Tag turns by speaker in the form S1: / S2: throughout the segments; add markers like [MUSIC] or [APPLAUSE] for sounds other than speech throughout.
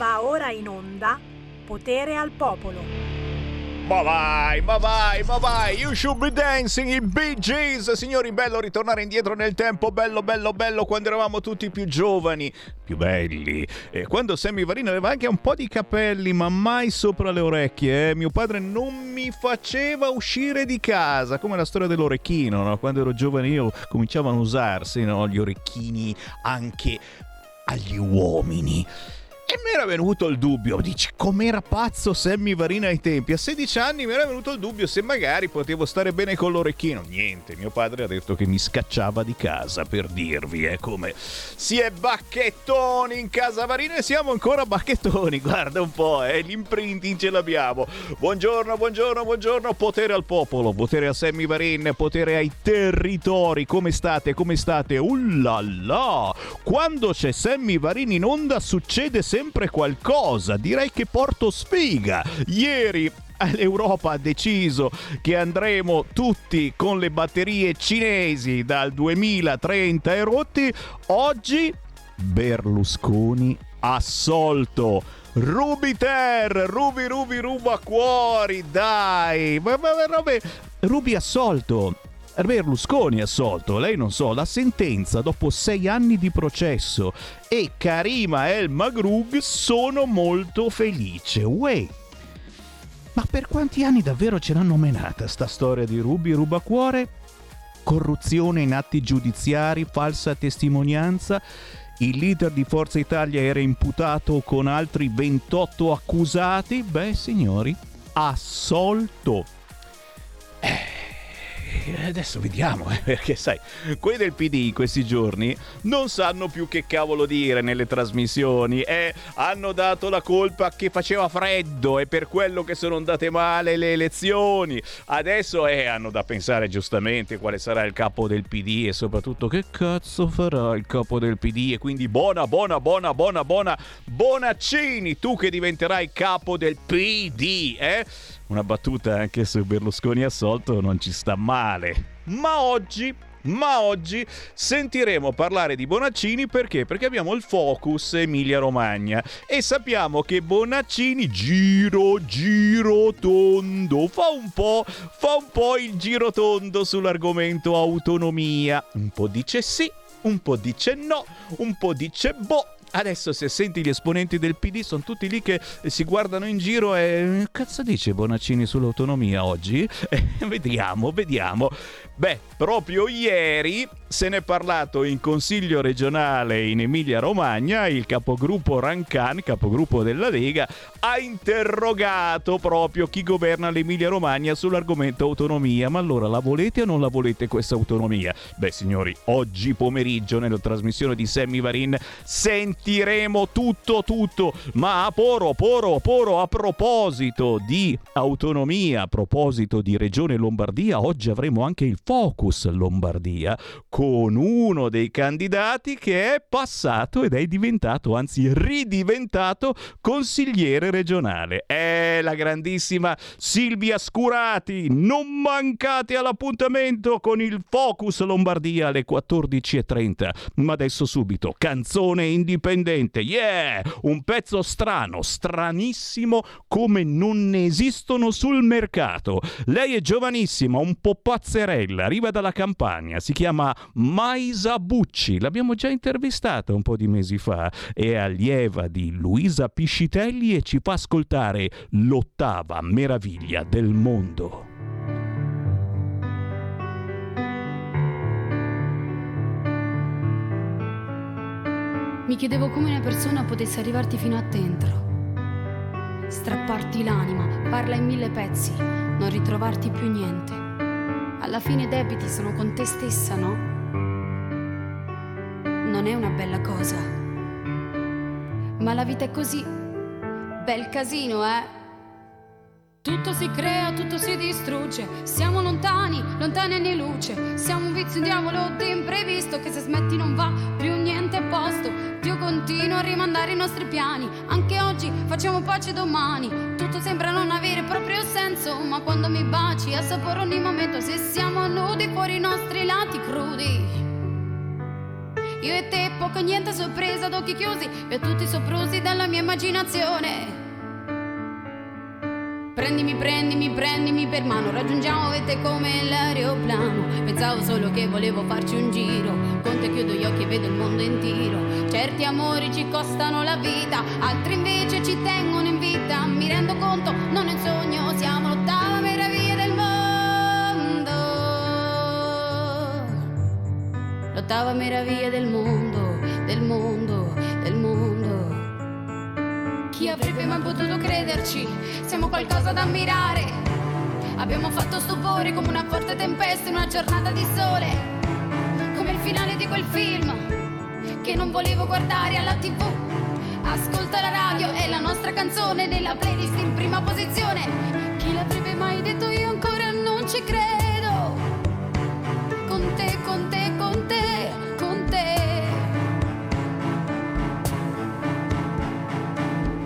S1: Va ora in onda Potere al Popolo.
S2: Ma vai, ma vai, ma vai, you should be dancing i Bee Gees. Signori, bello ritornare indietro nel tempo, bello, bello, bello, quando eravamo tutti più giovani, più belli. E quando Sammy Varino aveva anche un po' di capelli, ma mai sopra le orecchie. Eh? Mio padre non mi faceva uscire di casa, come la storia dell'orecchino, no? Quando ero giovane io cominciavano a usarsi no? gli orecchini anche agli uomini. E mi era venuto il dubbio, dici, com'era pazzo Sammy Varina ai tempi? A 16 anni mi era venuto il dubbio se magari potevo stare bene con l'orecchino. Niente, mio padre ha detto che mi scacciava di casa, per dirvi, eh, come si è bacchettoni in casa Varina e siamo ancora bacchettoni, [LAUGHS] guarda un po', eh, l'imprinting ce l'abbiamo. Buongiorno, buongiorno, buongiorno, potere al popolo, potere a Sammy Varin, potere ai territori, come state, come state? Ullala! Quando c'è Sammy Varin in onda succede sempre sempre qualcosa. Direi che porto sfiga. Ieri l'Europa ha deciso che andremo tutti con le batterie cinesi dal 2030 e rotti. Oggi Berlusconi assolto. Rubiter, rubi, rubi, ruba cuori, dai. Ma, ma, ma, Rubi assolto. Berlusconi assolto, lei non so, la sentenza dopo sei anni di processo e Karima El Magrug sono molto felice. Uè, ma per quanti anni davvero ce l'hanno menata sta storia di Rubi Rubacuore? Corruzione in atti giudiziari, falsa testimonianza? Il leader di Forza Italia era imputato con altri 28 accusati? Beh, signori, assolto. Eh adesso vediamo, eh, [LAUGHS] perché sai, quelli del PD in questi giorni non sanno più che cavolo dire nelle trasmissioni eh, hanno dato la colpa che faceva freddo e per quello che sono andate male le elezioni. Adesso eh, hanno da pensare giustamente quale sarà il capo del PD e soprattutto che cazzo farà il capo del PD e quindi buona, buona, buona, buona, buona, Bonaccini, tu che diventerai capo del PD, eh? Una battuta anche su Berlusconi assolto non ci sta male. Ma oggi ma oggi sentiremo parlare di Bonaccini perché? Perché abbiamo il focus Emilia Romagna e sappiamo che Bonaccini giro giro tondo fa un po' fa un po' il giro tondo sull'argomento autonomia un po' dice sì un po' dice no un po' dice boh Adesso se senti gli esponenti del PD sono tutti lì che si guardano in giro e cazzo dice Bonaccini sull'autonomia oggi? [LAUGHS] Eh, vediamo, vediamo. Beh, proprio ieri se ne è parlato in Consiglio regionale in Emilia-Romagna, il capogruppo Rancan, capogruppo della Lega, ha interrogato proprio chi governa l'Emilia-Romagna sull'argomento autonomia. Ma allora la volete o non la volete questa autonomia? Beh signori, oggi pomeriggio nella trasmissione di Sammy Varin sentiremo tutto tutto, ma a poro, poro, poro, a proposito di autonomia, a proposito di Regione Lombardia, oggi avremo anche il Focus Lombardia con uno dei candidati che è passato ed è diventato, anzi ridiventato, consigliere regionale. È la grandissima Silvia Scurati. Non mancate all'appuntamento con il Focus Lombardia alle 14.30. Ma adesso subito, canzone indipendente. Yeah! Un pezzo strano, stranissimo, come non ne esistono sul mercato. Lei è giovanissima, un po' pazzerella arriva dalla Campania, si chiama Maisa Bucci, l'abbiamo già intervistata un po' di mesi fa, è allieva di Luisa Piscitelli e ci fa ascoltare l'ottava meraviglia del mondo.
S3: Mi chiedevo come una persona potesse arrivarti fino a dentro, strapparti l'anima, parla in mille pezzi, non ritrovarti più niente alla fine i debiti sono con te stessa, no? Non è una bella cosa. Ma la vita è così. Bel casino, eh? Tutto si crea, tutto si distrugge. Siamo lontani, lontani anni luce. Siamo un vizio, un diavolo d'imprevisto che se smetti non va più niente a posto. Più continuo a rimandare i nostri piani. Anche oggi facciamo pace domani. Tutto sembra non avere proprio senso. Ma quando mi baci assaporo ogni momento. Se siamo nudi fuori i nostri lati crudi. Io e te, poco niente sorpresa, ad occhi chiusi, per tutti soprusi dalla mia immaginazione. Prendimi, prendimi, prendimi per mano, raggiungiamo te come l'aeroplano. Pensavo solo che volevo farci un giro, con te chiudo gli occhi e vedo il mondo in tiro. Certi amori ci costano la vita, altri invece ci tengono in vita. Mi rendo conto, non è un sogno, siamo l'ottava meraviglia L'ottava meraviglia del mondo, del mondo, del mondo. Chi avrebbe mai potuto crederci? Siamo qualcosa da ammirare. Abbiamo fatto stupore come una forte tempesta in una giornata di sole. Come il finale di quel film che non volevo guardare alla tv. Ascolta la radio e la nostra canzone nella playlist in prima posizione. Chi l'avrebbe mai detto io ancora non ci credo. Con te, con te, con te, con te.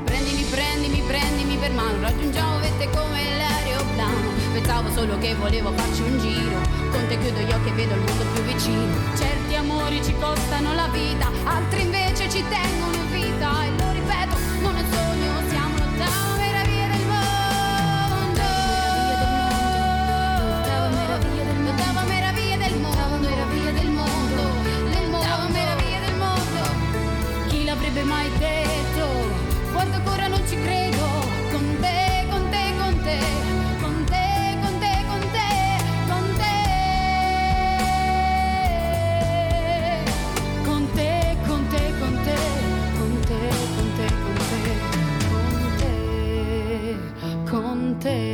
S3: Prendimi, prendimi, prendimi per mano, raggiungiamo vette come l'aeroplano. Pensavo solo che volevo farci un giro, con te chiudo gli occhi e vedo il mondo più vicino. Certi amori ci costano la vita, altri invece ci tengono vita. E lo ripeto, non Ancora non ci credo. Con te, con te. Con te. Con te, con te, con te. Con te, con te, con te. Con te.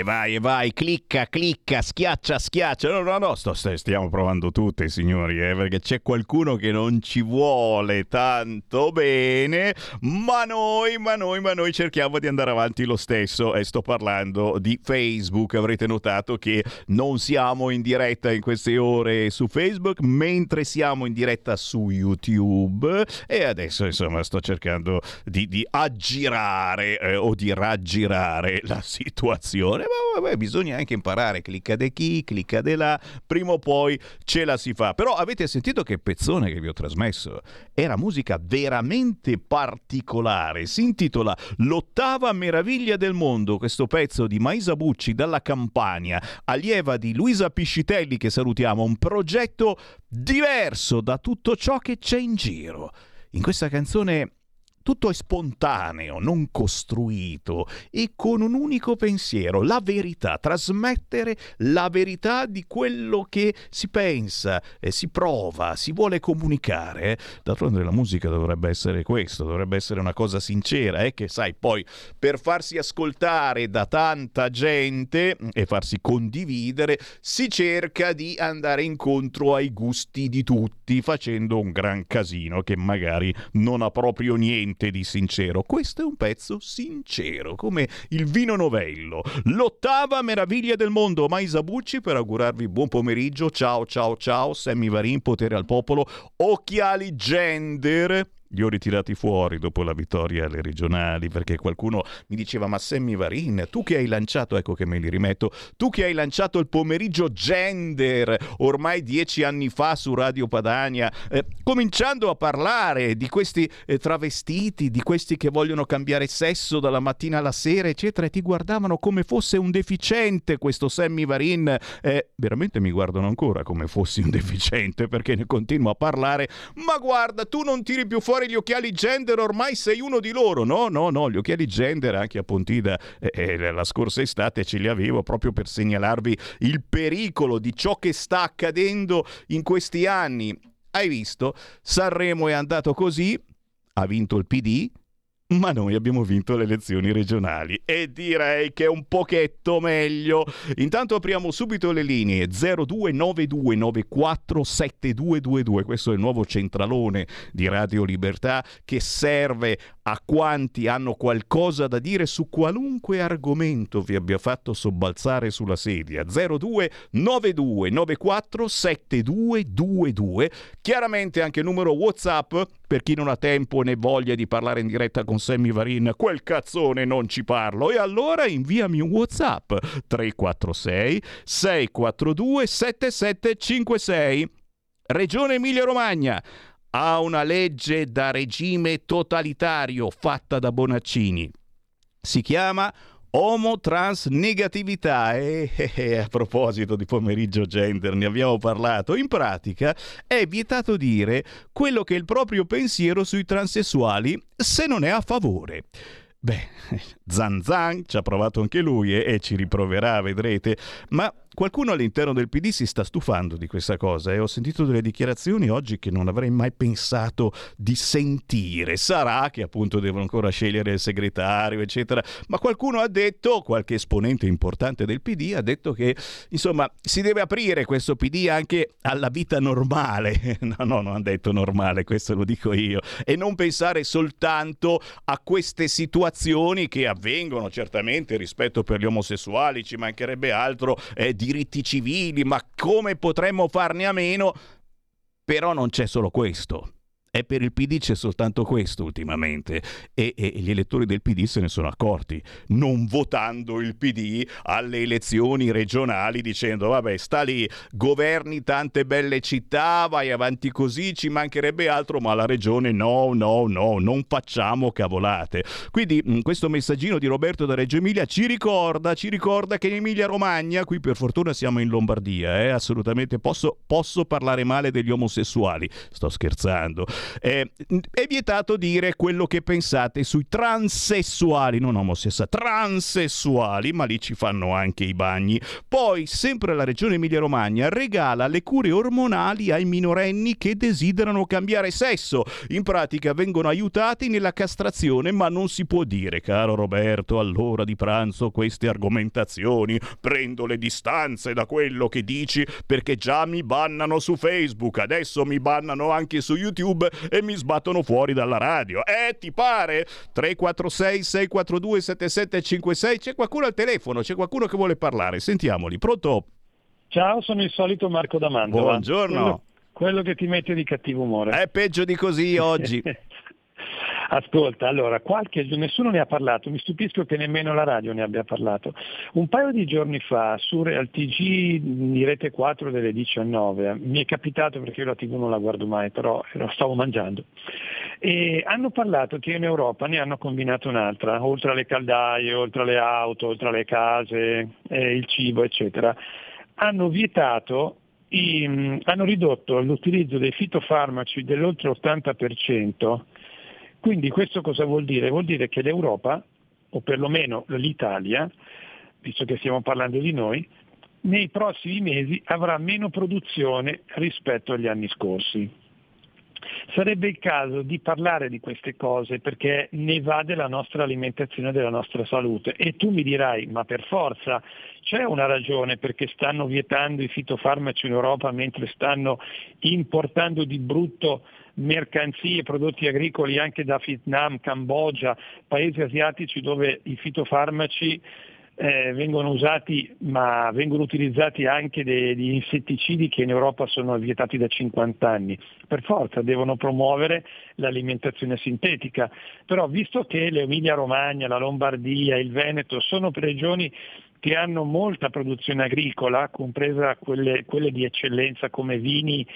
S2: E vai, e vai, clicca, clicca, schiaccia, schiaccia. No, no, no, sto- st- stiamo provando tutte, signori, eh, perché c'è qualcuno che non ci vuole tanto bene, ma noi, ma noi, ma noi cerchiamo di andare avanti lo stesso. E sto parlando di Facebook. Avrete notato che non siamo in diretta in queste ore su Facebook, mentre siamo in diretta su YouTube. E adesso, insomma, sto cercando di, di aggirare eh, o di raggirare la situazione. Ma vabbè, bisogna anche imparare. Clicca di qui, clicca di là. Prima o poi ce la si fa. Però avete sentito che pezzone che vi ho trasmesso? Era musica veramente particolare. Si intitola L'ottava meraviglia del mondo. Questo pezzo di Maisa Bucci dalla Campania, allieva di Luisa Piscitelli, che salutiamo. Un progetto diverso da tutto ciò che c'è in giro. In questa canzone tutto è spontaneo, non costruito e con un unico pensiero, la verità, trasmettere la verità di quello che si pensa, eh, si prova, si vuole comunicare. D'altronde la musica dovrebbe essere questo, dovrebbe essere una cosa sincera, eh, che sai, poi per farsi ascoltare da tanta gente e farsi condividere, si cerca di andare incontro ai gusti di tutti, facendo un gran casino che magari non ha proprio niente di sincero. Questo è un pezzo sincero, come il vino novello. L'ottava meraviglia del mondo. Maisa Bucci per augurarvi buon pomeriggio. Ciao, ciao, ciao. Sammy Varin, potere al popolo. Occhiali gender. Li ho ritirati fuori dopo la vittoria alle regionali perché qualcuno mi diceva ma Sammy Varin, tu che hai lanciato, ecco che me li rimetto, tu che hai lanciato il pomeriggio gender ormai dieci anni fa su Radio Padania, eh, cominciando a parlare di questi eh, travestiti, di questi che vogliono cambiare sesso dalla mattina alla sera, eccetera, e ti guardavano come fosse un deficiente questo Sammy Varin, eh, veramente mi guardano ancora come fossi un deficiente perché ne continuo a parlare, ma guarda, tu non tiri più fuori gli occhiali gender, ormai sei uno di loro. No, no, no, gli occhiali gender anche a Pontida eh, eh, la scorsa estate ce li avevo proprio per segnalarvi il pericolo di ciò che sta accadendo in questi anni. Hai visto? Sanremo è andato così, ha vinto il PD, ma noi abbiamo vinto le elezioni regionali e direi che è un pochetto meglio. Intanto apriamo subito le linee 0292947222. Questo è il nuovo centralone di Radio Libertà che serve a quanti hanno qualcosa da dire su qualunque argomento vi abbia fatto sobbalzare sulla sedia. 02 92 94 7222. Chiaramente anche numero WhatsApp per chi non ha tempo né voglia di parlare in diretta con Sammy Varin. Quel cazzone non ci parlo. E allora inviami un WhatsApp 346 642 7756. Regione Emilia Romagna ha una legge da regime totalitario fatta da Bonaccini. Si chiama omotransnegatività e eh, eh, a proposito di pomeriggio gender ne abbiamo parlato in pratica è vietato dire quello che è il proprio pensiero sui transessuali se non è a favore Beh, [LAUGHS] Zan Zan ci ha provato anche lui e, e, ci riproverà, vedrete. Ma qualcuno all'interno del PD si sta stufando di questa cosa e ho sentito delle dichiarazioni oggi che non avrei mai pensato di sentire. Sarà che appunto devono ancora scegliere il segretario, eccetera. Ma qualcuno ha detto, qualche esponente importante del PD ha detto che insomma si deve aprire questo PD anche alla vita normale. [LAUGHS] No, no, non ha detto normale, questo lo dico io. E non pensare soltanto a queste situazioni che avvengono certamente rispetto per gli omosessuali, ci mancherebbe altro, eh, diritti civili, ma come potremmo farne a meno? Però non c'è solo questo. E per il PD c'è soltanto questo ultimamente. E, e, gli elettori del PD se ne sono accorti, non votando il PD alle elezioni regionali dicendo vabbè sta lì, governi tante belle città, vai avanti così, ci mancherebbe altro, ma la regione no, no, no, non facciamo cavolate. Quindi mm, questo messaggino di Roberto da Reggio Emilia ci ricorda, ci ricorda che in Emilia Romagna, qui per fortuna siamo in Lombardia, eh, assolutamente posso, posso parlare male degli omosessuali, sto scherzando eh, è vietato dire quello che pensate sui transessuali, non omosessuali, transessuali, ma lì ci fanno anche i bagni. Poi, sempre la regione Emilia-Romagna regala le cure ormonali ai minorenni che desiderano cambiare sesso. In pratica vengono aiutati nella castrazione, ma non si può dire, caro Roberto, all'ora di pranzo queste argomentazioni. Prendo le distanze da quello che dici perché già mi bannano su Facebook, adesso mi bannano anche su YouTube e mi sbattono fuori dalla radio. Eh, ti pare? 346 642 7756. C'è qualcuno al telefono, c'è qualcuno che vuole parlare. Sentiamoli. Pronto?
S4: Ciao, sono il solito Marco D'Amando.
S2: Buongiorno.
S4: Quello, quello che ti mette di cattivo umore.
S2: È peggio di così oggi. [LAUGHS]
S4: Ascolta, allora, qualche, nessuno ne ha parlato, mi stupisco che nemmeno la radio ne abbia parlato. Un paio di giorni fa, su al TG di Rete 4 delle 19, mi è capitato perché io la TV non la guardo mai, però stavo mangiando, e hanno parlato che in Europa ne hanno combinato un'altra, oltre alle caldaie, oltre alle auto, oltre alle case, eh, il cibo, eccetera. Hanno vietato i, hanno ridotto l'utilizzo dei fitofarmaci dell'oltre 80% quindi questo cosa vuol dire? Vuol dire che l'Europa, o perlomeno l'Italia, visto che stiamo parlando di noi, nei prossimi mesi avrà meno produzione rispetto agli anni scorsi. Sarebbe il caso di parlare di queste cose perché ne va della nostra alimentazione e della nostra salute. E tu mi dirai, ma per forza c'è una ragione perché stanno vietando i fitofarmaci in Europa mentre stanno importando di brutto mercanzie, prodotti agricoli anche da Vietnam, Cambogia, paesi asiatici dove i fitofarmaci eh, vengono usati, ma vengono utilizzati anche degli insetticidi che in Europa sono vietati da 50 anni. Per forza devono promuovere l'alimentazione sintetica, però visto che l'Emilia Romagna, la Lombardia, il Veneto sono regioni che hanno molta produzione agricola, compresa quelle, quelle di eccellenza come vini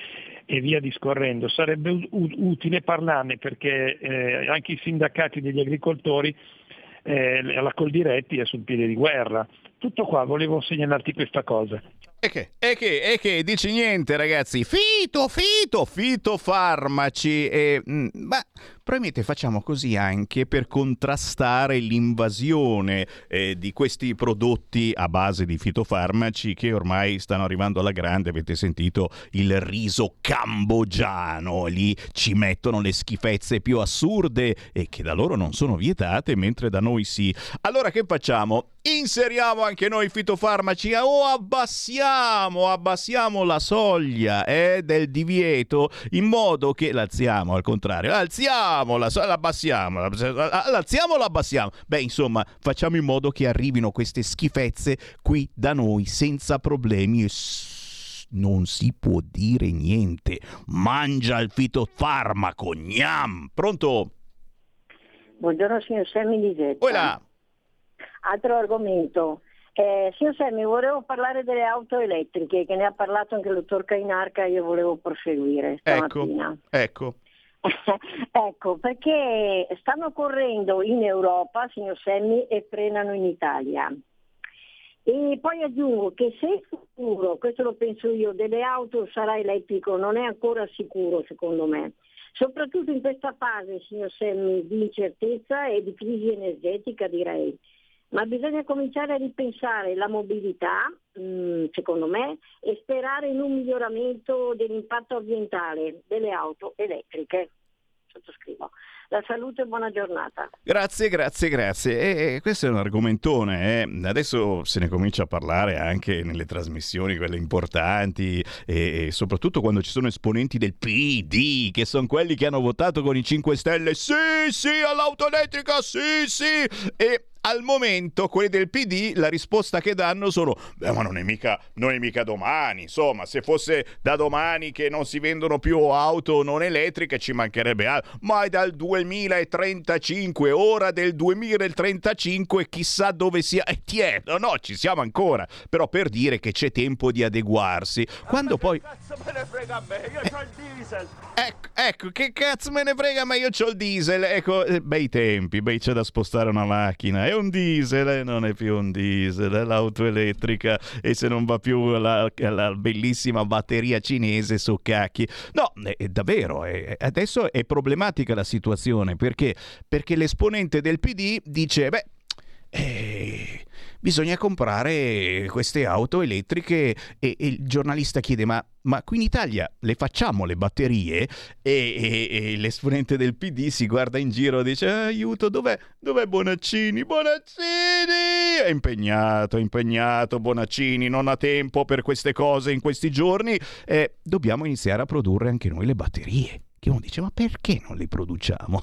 S4: e via discorrendo. Sarebbe utile parlarne perché eh, anche i sindacati degli agricoltori eh, alla Coldiretti è sul piede di guerra. Tutto qua, volevo segnalarti questa cosa.
S2: E che? E che? E che? Dici niente, ragazzi. Fito, fito, fitofarmaci. E, mh, beh, probabilmente facciamo così anche per contrastare l'invasione eh, di questi prodotti a base di fitofarmaci che ormai stanno arrivando alla grande. Avete sentito il riso cambogiano. Lì ci mettono le schifezze più assurde e che da loro non sono vietate, mentre da noi sì. Allora che facciamo? Inseriamo anche noi fitofarmaci o abbassiamo, abbassiamo la soglia eh, del divieto in modo che l'alziamo al contrario, alziamo la soglia, l'abbassiamo, l'alziamo o l'abbassiamo. Beh, insomma, facciamo in modo che arrivino queste schifezze qui da noi senza problemi e non si può dire niente. Mangia il fitofarmaco, gnam. Pronto?
S5: Buongiorno signor Semmi Lisetta.
S2: Hola.
S5: Altro argomento. Eh, signor Semmi, volevo parlare delle auto elettriche, che ne ha parlato anche il dottor Cainarca, io volevo proseguire stamattina.
S2: Ecco, ecco. [LAUGHS]
S5: ecco, perché stanno correndo in Europa, signor Semmi, e frenano in Italia. E poi aggiungo che se il futuro, questo lo penso io, delle auto sarà elettrico non è ancora sicuro secondo me, soprattutto in questa fase, signor Semmi, di incertezza e di crisi energetica direi. Ma bisogna cominciare a ripensare la mobilità, mm, secondo me, e sperare in un miglioramento dell'impatto ambientale delle auto elettriche. Sottoscrivo. La salute e buona giornata.
S2: Grazie, grazie, grazie. E, questo è un argomentone. Eh. Adesso se ne comincia a parlare anche nelle trasmissioni, quelle importanti, e, e, soprattutto quando ci sono esponenti del PD, che sono quelli che hanno votato con i 5 Stelle. Sì, sì, all'auto elettrica, sì, sì. E al momento quelli del PD la risposta che danno sono beh ma non è mica, non è mica domani insomma se fosse da domani che non si vendono più auto non elettriche ci mancherebbe altro ma è dal 2035 ora del 2035 chissà dove sia. E eh, no no ci siamo ancora. Però per dire che c'è tempo di adeguarsi. Quando poi
S6: cazzo me ne frega a me? Io ho il diesel.
S2: Ecco, ecco che cazzo me ne frega ma io ho il diesel ecco eh, bei tempi bei c'è da spostare una macchina. Un diesel, eh, non è più un diesel, è l'auto elettrica. E se non va più la, la bellissima batteria cinese su cacchi. No, è, davvero, è, adesso è problematica la situazione perché? Perché l'esponente del PD dice, beh, eh, bisogna comprare queste auto elettriche e, e il giornalista chiede ma, ma, qui in Italia le facciamo le batterie? E, e, e l'esponente del PD si guarda in giro e dice aiuto dov'è, dov'è Bonaccini? Bonaccini! È impegnato, impegnato Bonaccini, non ha tempo per queste cose in questi giorni. Eh, dobbiamo iniziare a produrre anche noi le batterie che uno dice ma perché non li produciamo?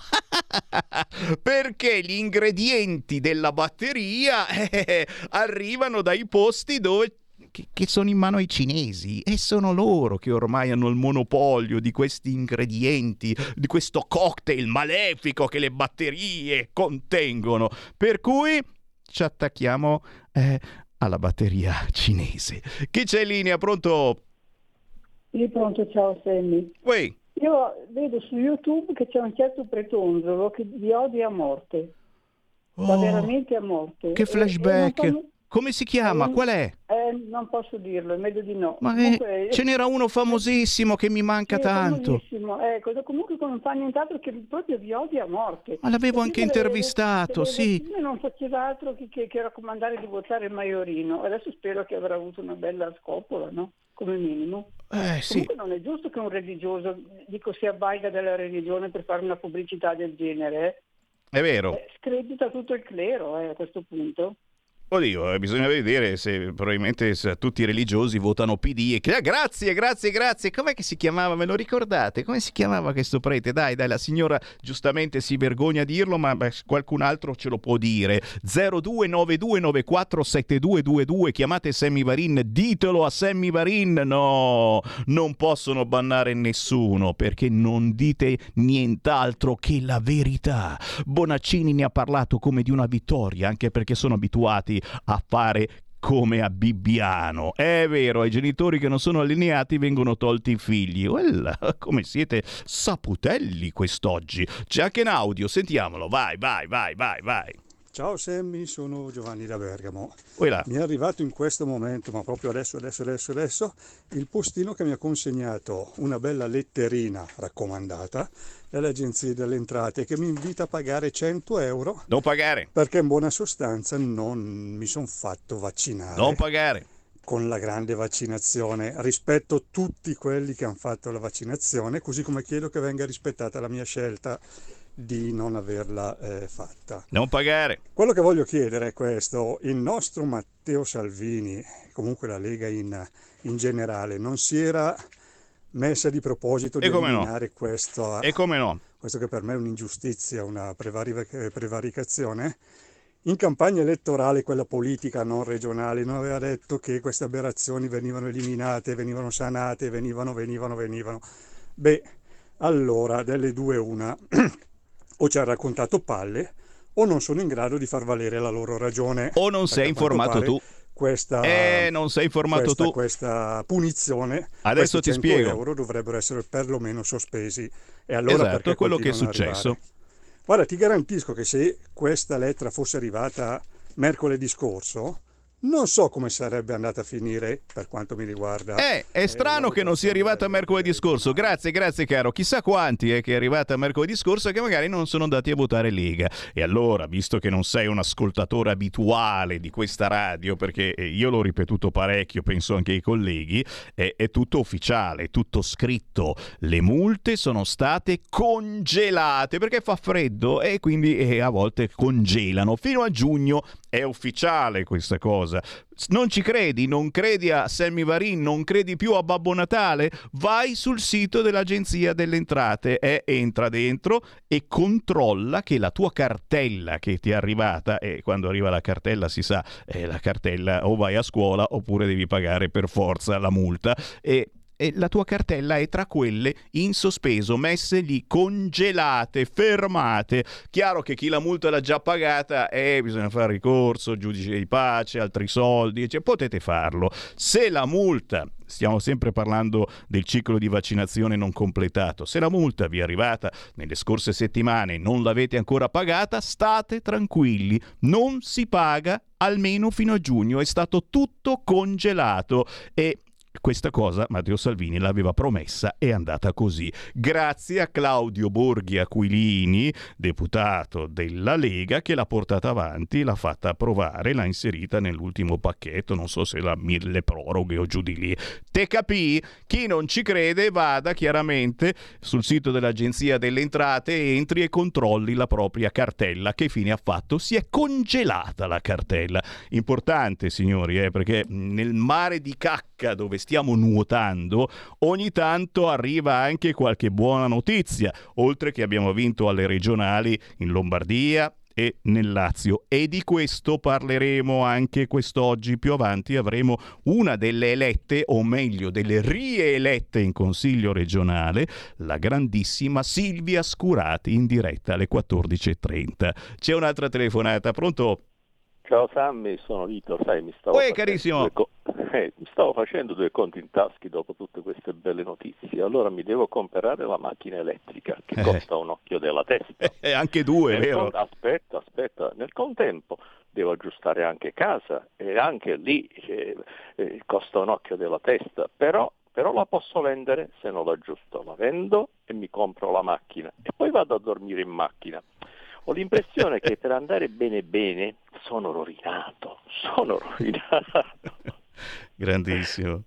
S2: [LAUGHS] perché gli ingredienti della batteria eh, arrivano dai posti dove che, sono in mano ai cinesi e sono loro che ormai hanno il monopolio di questi ingredienti, di questo cocktail malefico che le batterie contengono. Per cui ci attacchiamo eh, alla batteria cinese. Chi c'è in linea? Pronto?
S7: Io pronto, ciao Sammy.
S2: Uè.
S7: Io vedo su YouTube che c'è un certo pretonzolo che vi odia a morte. Ma
S2: Oh,
S7: veramente a morte.
S2: Che
S7: E- e
S2: flashback.
S7: non so-
S2: Come si chiama?
S7: eh,
S2: Qual è?
S7: eh, non posso dirlo, è meglio di no.
S2: Ma
S7: Comunque,
S2: eh, ce n'era uno famosissimo che mi manca
S7: sì,
S2: tanto.
S7: famosissimo. Ecco, comunque non fa nient'altro che proprio vi odia a morte.
S2: Ma l'avevo
S7: E
S2: anche
S7: prima delle-
S2: intervistato,
S7: delle
S2: sì.
S7: Non faceva altro che, che- che raccomandare di votare il Maiorino. Adesso spero che avrà avuto una bella scopola, no? Come minimo.
S2: Eh sì,
S7: Comunque non è giusto che un religioso, dico, si avvalga della religione per fare una pubblicità del genere. eh.
S2: è vero.
S7: Eh, scredita tutto il clero eh, a questo punto.
S2: Oddio, eh, bisogna vedere se probabilmente se tutti i religiosi votano PD e ah, grazie, grazie, grazie. Com'è che si chiamava? Me lo ricordate? Come si chiamava questo prete? Dai, dai, la signora giustamente si vergogna a dirlo, ma beh, qualcun altro ce lo può dire. 0292947222. Chiamate Sammy Varin, ditelo a Sammy Varin. No, non possono bannare nessuno perché non dite nient'altro che la verità. Bonaccini ne ha parlato come di una vittoria, anche perché sono abituati a fare come a Bibbiano. È vero, ai genitori che non sono allineati vengono tolti i figli. Uella, [LAUGHS] come siete saputelli quest'oggi. C'è anche in audio, sentiamolo. Vai, vai, vai, vai, vai.
S8: Ciao Sammy, sono Giovanni da Bergamo.
S2: Uela.
S8: Mi è arrivato in questo momento, ma proprio adesso, adesso, adesso, adesso, il postino che mi ha consegnato una bella letterina raccomandata dalle agenzie delle entrate che mi invita a pagare 100 euro
S2: Non pagare,
S8: perché in buona sostanza non mi sono fatto vaccinare
S2: non pagare.
S8: con la grande vaccinazione. Rispetto tutti quelli che hanno fatto la vaccinazione, così come chiedo che venga rispettata la mia scelta di non averla eh, fatta.
S2: Non pagare.
S8: Quello che voglio chiedere è questo, il nostro Matteo Salvini, comunque la Lega in, in generale, non si era messa di proposito di eliminare no. questo,
S2: e come no?
S8: questo che per me è un'ingiustizia, una prevaricazione? In campagna elettorale, quella politica non regionale, non aveva detto che queste aberrazioni venivano eliminate, venivano sanate, venivano, venivano, venivano. Beh, allora, delle due una, [CLEARS THROAT] o ci ha raccontato palle, o non sono in grado di far valere la loro ragione.
S2: O non sei informato tu.
S8: Questa,
S2: eh, non sei informato
S8: questa,
S2: tu.
S8: Questa punizione,
S2: adesso ti spiego.
S8: euro dovrebbero essere perlomeno sospesi. E allora
S2: esatto, è quello che è successo.
S8: Guarda, ti garantisco che se questa lettera fosse arrivata mercoledì scorso, non so come sarebbe andata a finire per quanto mi riguarda.
S2: Eh, è strano che non sia arrivata mercoledì scorso. Grazie, grazie caro. Chissà quanti è che è arrivata mercoledì scorso e che magari non sono andati a votare Lega. E allora, visto che non sei un ascoltatore abituale di questa radio, perché eh, io l'ho ripetuto parecchio, penso anche ai colleghi, è, è tutto ufficiale, è tutto scritto. Le multe sono state congelate perché fa freddo e quindi eh, a volte congelano. Fino a giugno è ufficiale questa cosa. Non ci credi? Non credi a Sammy Varin? Non credi più a Babbo Natale? Vai sul sito dell'Agenzia delle Entrate e entra dentro e controlla che la tua cartella che ti è arrivata, e quando arriva la cartella si sa, eh, la cartella o vai a scuola oppure devi pagare per forza la multa. E e la tua cartella è tra quelle in sospeso, messe lì, congelate, fermate. Chiaro che chi la multa l'ha già pagata, eh, bisogna fare ricorso, giudice di pace, altri soldi, cioè, potete farlo. Se la multa stiamo sempre parlando del ciclo di vaccinazione non completato. Se la multa vi è arrivata nelle scorse settimane e non l'avete ancora pagata, state tranquilli, non si paga almeno fino a giugno, è stato tutto congelato e questa cosa Matteo Salvini l'aveva promessa e è andata così. Grazie a Claudio Borghi Aquilini, deputato della Lega, che l'ha portata avanti, l'ha fatta approvare, l'ha inserita nell'ultimo pacchetto, non so se la mille proroghe o giù di lì. Te capì? Chi non ci crede vada chiaramente sul sito dell'Agenzia delle Entrate, entri e controlli la propria cartella. Che fine ha fatto? Si è congelata la cartella. Importante, signori, eh, perché nel mare di cacca dove stiamo nuotando, ogni tanto arriva anche qualche buona notizia, oltre che abbiamo vinto alle regionali in Lombardia, e nel Lazio. E di questo parleremo anche quest'oggi. Più avanti avremo una delle elette o meglio delle rielette in consiglio regionale la grandissima Silvia Scurati in diretta alle 14.30 c'è un'altra telefonata pronto?
S9: Ciao Sammy, sono Vito, sai, mi stavo,
S2: Uè, carissimo.
S9: Co- [LAUGHS] eh, mi stavo facendo due conti in taschi dopo tutte queste belle notizie, allora mi devo comprare la macchina elettrica che eh. costa un occhio della testa. [LAUGHS]
S2: Eh, anche due,
S9: nel
S2: vero?
S9: Con- aspetta, aspetta, nel contempo devo aggiustare anche casa e anche lì eh, eh, costa un occhio della testa, però, però la posso vendere se non l'aggiusto, la vendo e mi compro la macchina e poi vado a dormire in macchina. Ho l'impressione che per andare bene bene sono rovinato, sono rovinato. [LAUGHS]
S2: Grandissimo.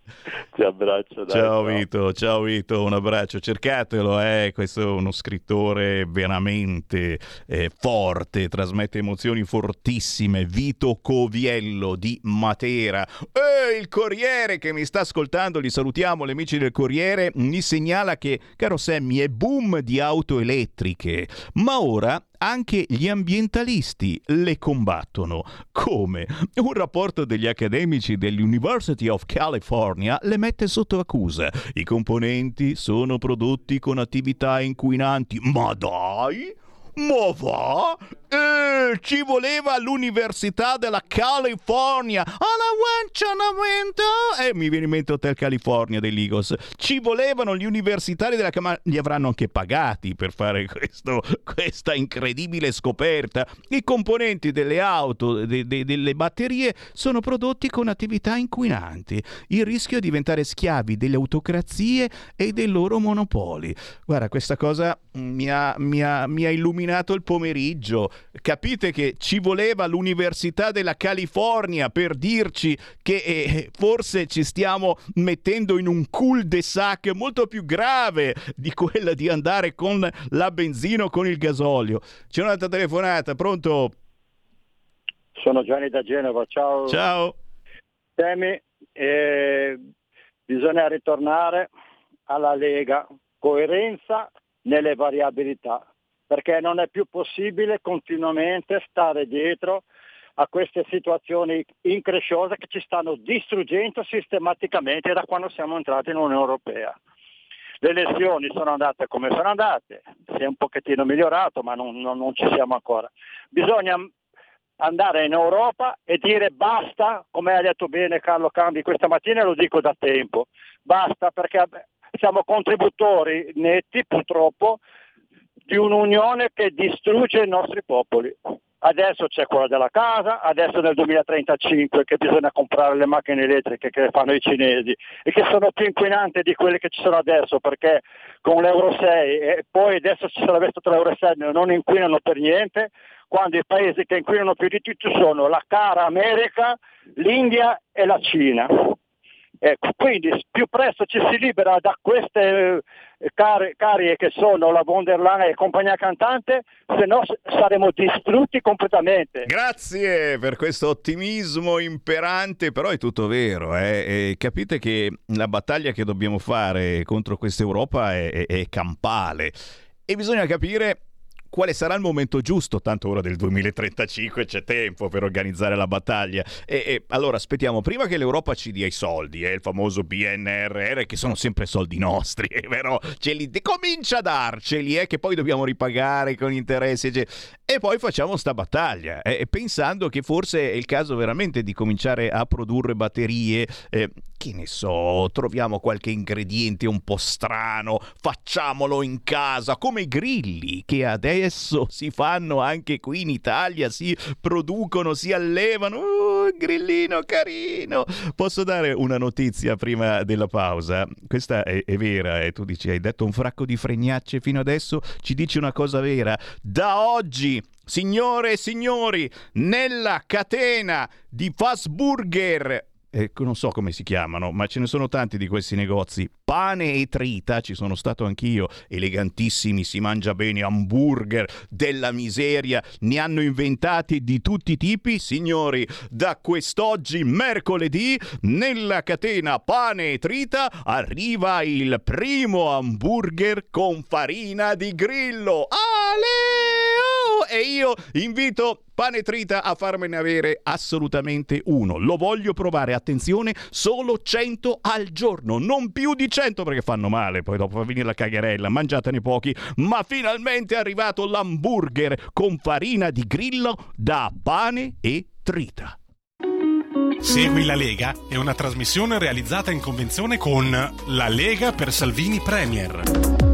S9: Ti abbraccio. Dai,
S2: ciao, Vito, ciao Vito, un abbraccio. Cercatelo, eh. questo è uno scrittore veramente eh, forte, trasmette emozioni fortissime. Vito Coviello di Matera. E il Corriere che mi sta ascoltando, li salutiamo, gli amici del Corriere, mi segnala che, caro Sammy, è boom di auto elettriche, ma ora anche gli ambientalisti le combattono. Come? Un rapporto degli accademici dell'University of California le mette sotto accusa. I componenti sono prodotti con attività inquinanti. Ma dai! Ma va? Eh, ci voleva l'Università della California. All'avvencionamento. E eh, mi viene in mente Hotel California dei Ligos. Ci volevano gli universitari della California. Li avranno anche pagati per fare questo, questa incredibile scoperta. I componenti delle auto, de, de, delle batterie, sono prodotti con attività inquinanti. Il rischio è diventare schiavi delle autocrazie e dei loro monopoli. Guarda, questa cosa mi ha, mi ha, mi ha illuminato il pomeriggio. Capite che ci voleva l'Università della California per dirci che eh, forse ci stiamo mettendo in un cul-de-sac molto più grave di quella di andare con la benzina o con il gasolio. C'è un'altra telefonata, pronto?
S10: Sono Gianni da Genova, ciao.
S2: Ciao.
S10: Temi, eh, bisogna ritornare alla Lega, coerenza nelle variabilità, perché non è più possibile continuamente stare dietro a queste situazioni incresciose che ci stanno distruggendo sistematicamente da quando siamo entrati in Unione Europea. Le elezioni sono andate come sono andate, si è un pochettino migliorato ma non, non, non ci siamo ancora. Bisogna andare in Europa e dire basta, come ha detto bene Carlo Cambi questa mattina e lo dico da tempo, basta perché siamo contributori netti purtroppo di un'unione che distrugge i nostri popoli. Adesso c'è quella della casa, adesso nel 2035 che bisogna comprare le macchine elettriche che fanno i cinesi e che sono più inquinanti di quelle che ci sono adesso perché con l'Euro 6 e poi adesso ci sarebbe stato l'Euro 6 non inquinano per niente, quando i paesi che inquinano più di tutti sono la cara America, l'India e la Cina. Ecco, quindi più presto ci si libera da queste eh, carie, carie che sono la von der Leyen e compagnia cantante, se no saremo distrutti completamente.
S2: Grazie per questo ottimismo imperante, però è tutto vero. Eh? Capite che la battaglia che dobbiamo fare contro questa Europa è, è, è campale e bisogna capire quale sarà il momento giusto, tanto ora del 2035 c'è tempo per organizzare la battaglia. E, e allora aspettiamo prima che l'Europa ci dia i soldi, eh, il famoso PNRR, che sono sempre soldi nostri, eh, [LAUGHS] però ce li comincia a darceli, eh, che poi dobbiamo ripagare con interessi. Cioè, e poi facciamo sta battaglia, eh, pensando che forse è il caso veramente di cominciare a produrre batterie. Eh, che ne so, troviamo qualche ingrediente un po' strano, facciamolo in casa, come i grilli che adesso si fanno anche qui in Italia, si producono, si allevano. Uh, grillino carino! Posso dare una notizia prima della pausa? Questa è, è vera eh? tu dici hai detto un fracco di fregnacce fino adesso, ci dici una cosa vera. Da oggi Signore e signori, nella catena di fast burger eh, non so come si chiamano, ma ce ne sono tanti di questi negozi. Pane e trita, ci sono stato anch'io, elegantissimi, si mangia bene, hamburger della miseria, ne hanno inventati di tutti i tipi, signori. Da quest'oggi, mercoledì, nella catena Pane e Trita arriva il primo hamburger con farina di grillo. Ale! E io invito Pane Trita a farmene avere assolutamente uno. Lo voglio provare, attenzione, solo 100 al giorno, non più di 100 perché fanno male, poi dopo fa venire la cagherella, mangiatene pochi, ma finalmente è arrivato l'hamburger con farina di grillo da pane e trita.
S11: Segui la Lega è una trasmissione realizzata in convenzione con La Lega per Salvini Premier.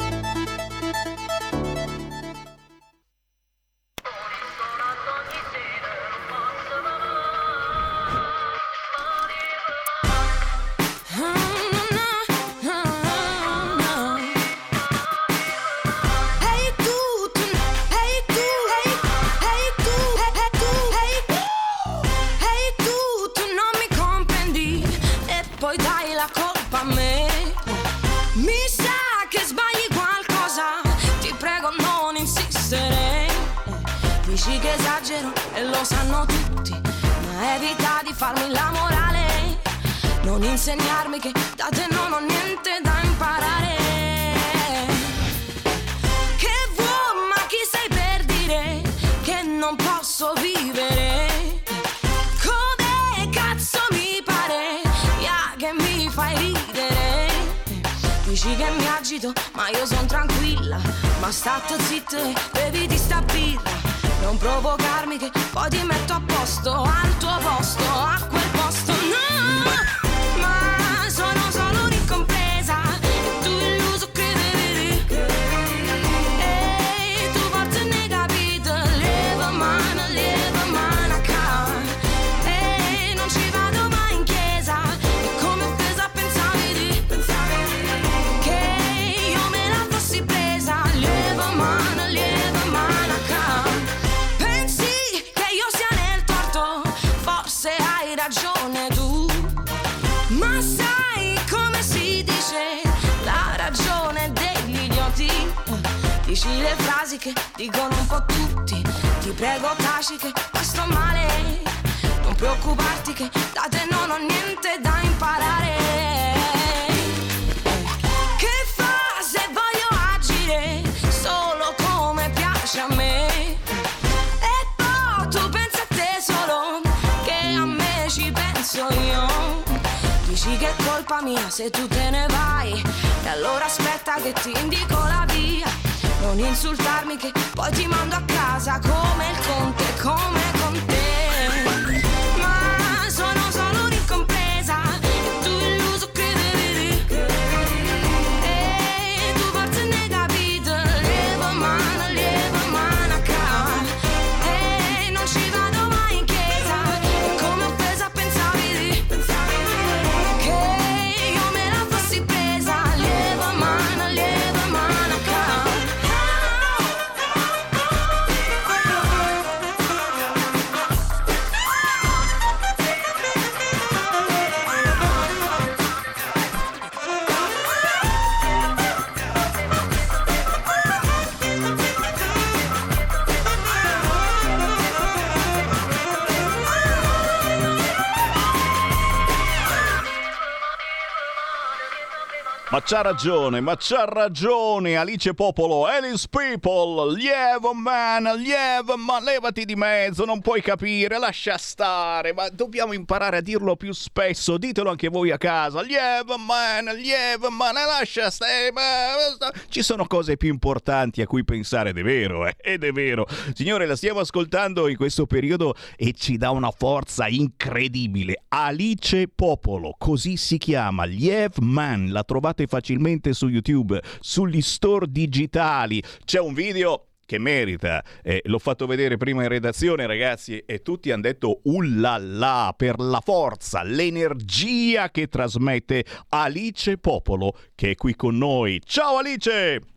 S2: C'ha ragione, ma c'ha ragione Alice Popolo, Alice People, lieve man, lieve man, levati di mezzo, non puoi capire, lascia stare, ma dobbiamo imparare a dirlo più spesso, ditelo anche voi a casa, lieve man, lieve man, lascia stare, ma- ci sono cose più importanti a cui pensare, ed è vero, eh, ed è vero. Signore, la stiamo ascoltando in questo periodo e ci dà una forza incredibile. Alice Popolo, così si chiama, Liev Man, la trovate facilmente su YouTube, sugli store digitali. C'è un video che merita. Eh, l'ho fatto vedere prima in redazione, ragazzi, e tutti hanno detto ullala per la forza, l'energia che trasmette Alice Popolo, che è qui con noi. Ciao Alice!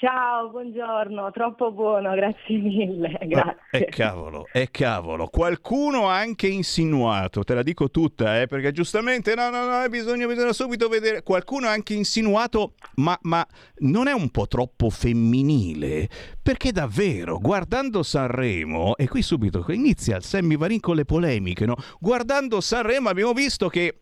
S12: Ciao, buongiorno, troppo buono, grazie mille. Grazie.
S2: E cavolo, e cavolo, qualcuno ha anche insinuato, te la dico tutta, eh, perché giustamente no, no, no, bisogna, bisogna subito vedere, qualcuno ha anche insinuato, ma, ma non è un po' troppo femminile? Perché davvero, guardando Sanremo, e qui subito inizia il semivarin con le polemiche, no? Guardando Sanremo abbiamo visto che eh,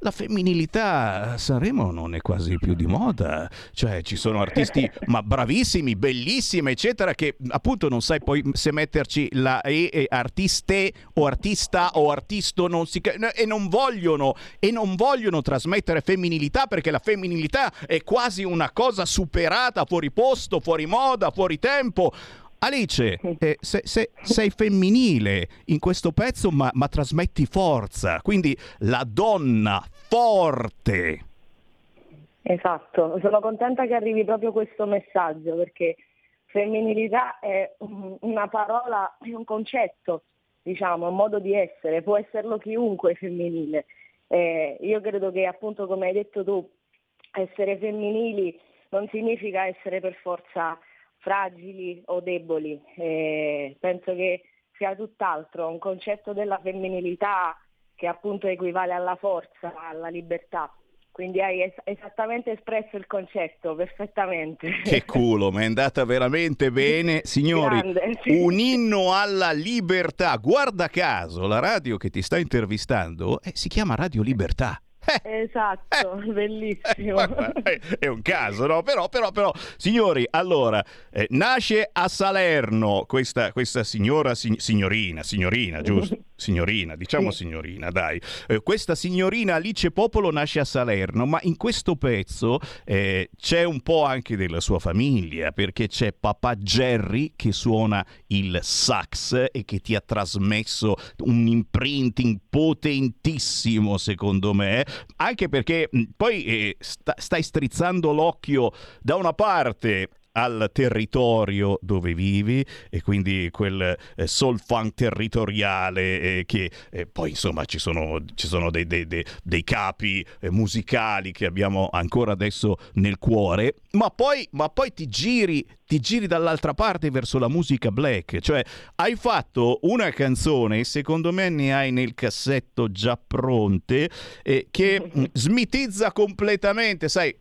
S2: la femminilità a Sanremo non è quasi più di moda, cioè ci sono artisti [LAUGHS] ma bravissimi, bellissimi, eccetera, che appunto non sai poi se metterci la e, e artiste o artista o artisto non si, e non vogliono e non vogliono trasmettere femminilità perché la femminilità è quasi una cosa superata, fuori posto, fuori moda, fuori tempo. Alice, eh, se- se- sei femminile in questo pezzo, ma, ma trasmetti forza, quindi la donna forte.
S12: Esatto, sono contenta che arrivi proprio questo messaggio perché femminilità è un- una parola, è un concetto, diciamo, un modo di essere, può esserlo chiunque femminile. Eh, io credo che appunto come hai detto tu, essere femminili non significa essere per forza fragili o deboli, Eh, penso che sia tutt'altro, un concetto della femminilità che appunto equivale alla forza, alla libertà. Quindi hai es- esattamente espresso il concetto, perfettamente.
S2: Che [LAUGHS] culo, ma è andata veramente bene. Signori,
S12: Grande, sì.
S2: un inno alla libertà. Guarda caso, la radio che ti sta intervistando eh, si chiama Radio Libertà.
S12: Esatto, bellissimo.
S2: Eh, È un caso, no? Però, però, però, signori, allora, eh, nasce a Salerno questa, questa signora, sig- signorina, signorina, giusto? [LAUGHS] Signorina, diciamo signorina, dai. Eh, questa signorina Alice Popolo nasce a Salerno, ma in questo pezzo eh, c'è un po' anche della sua famiglia, perché c'è papà Jerry che suona il sax e che ti ha trasmesso un imprinting potentissimo, secondo me, anche perché mh, poi eh, sta- stai strizzando l'occhio da una parte al territorio dove vivi e quindi quel eh, soul funk territoriale eh, che eh, poi insomma ci sono, ci sono dei, dei- dei- dei capi eh, musicali che abbiamo ancora adesso nel cuore ma poi, ma poi ti giri ti giri dall'altra parte verso la musica black cioè hai fatto una canzone secondo me ne hai nel cassetto già pronte eh, che [LAUGHS] mh, smitizza completamente sai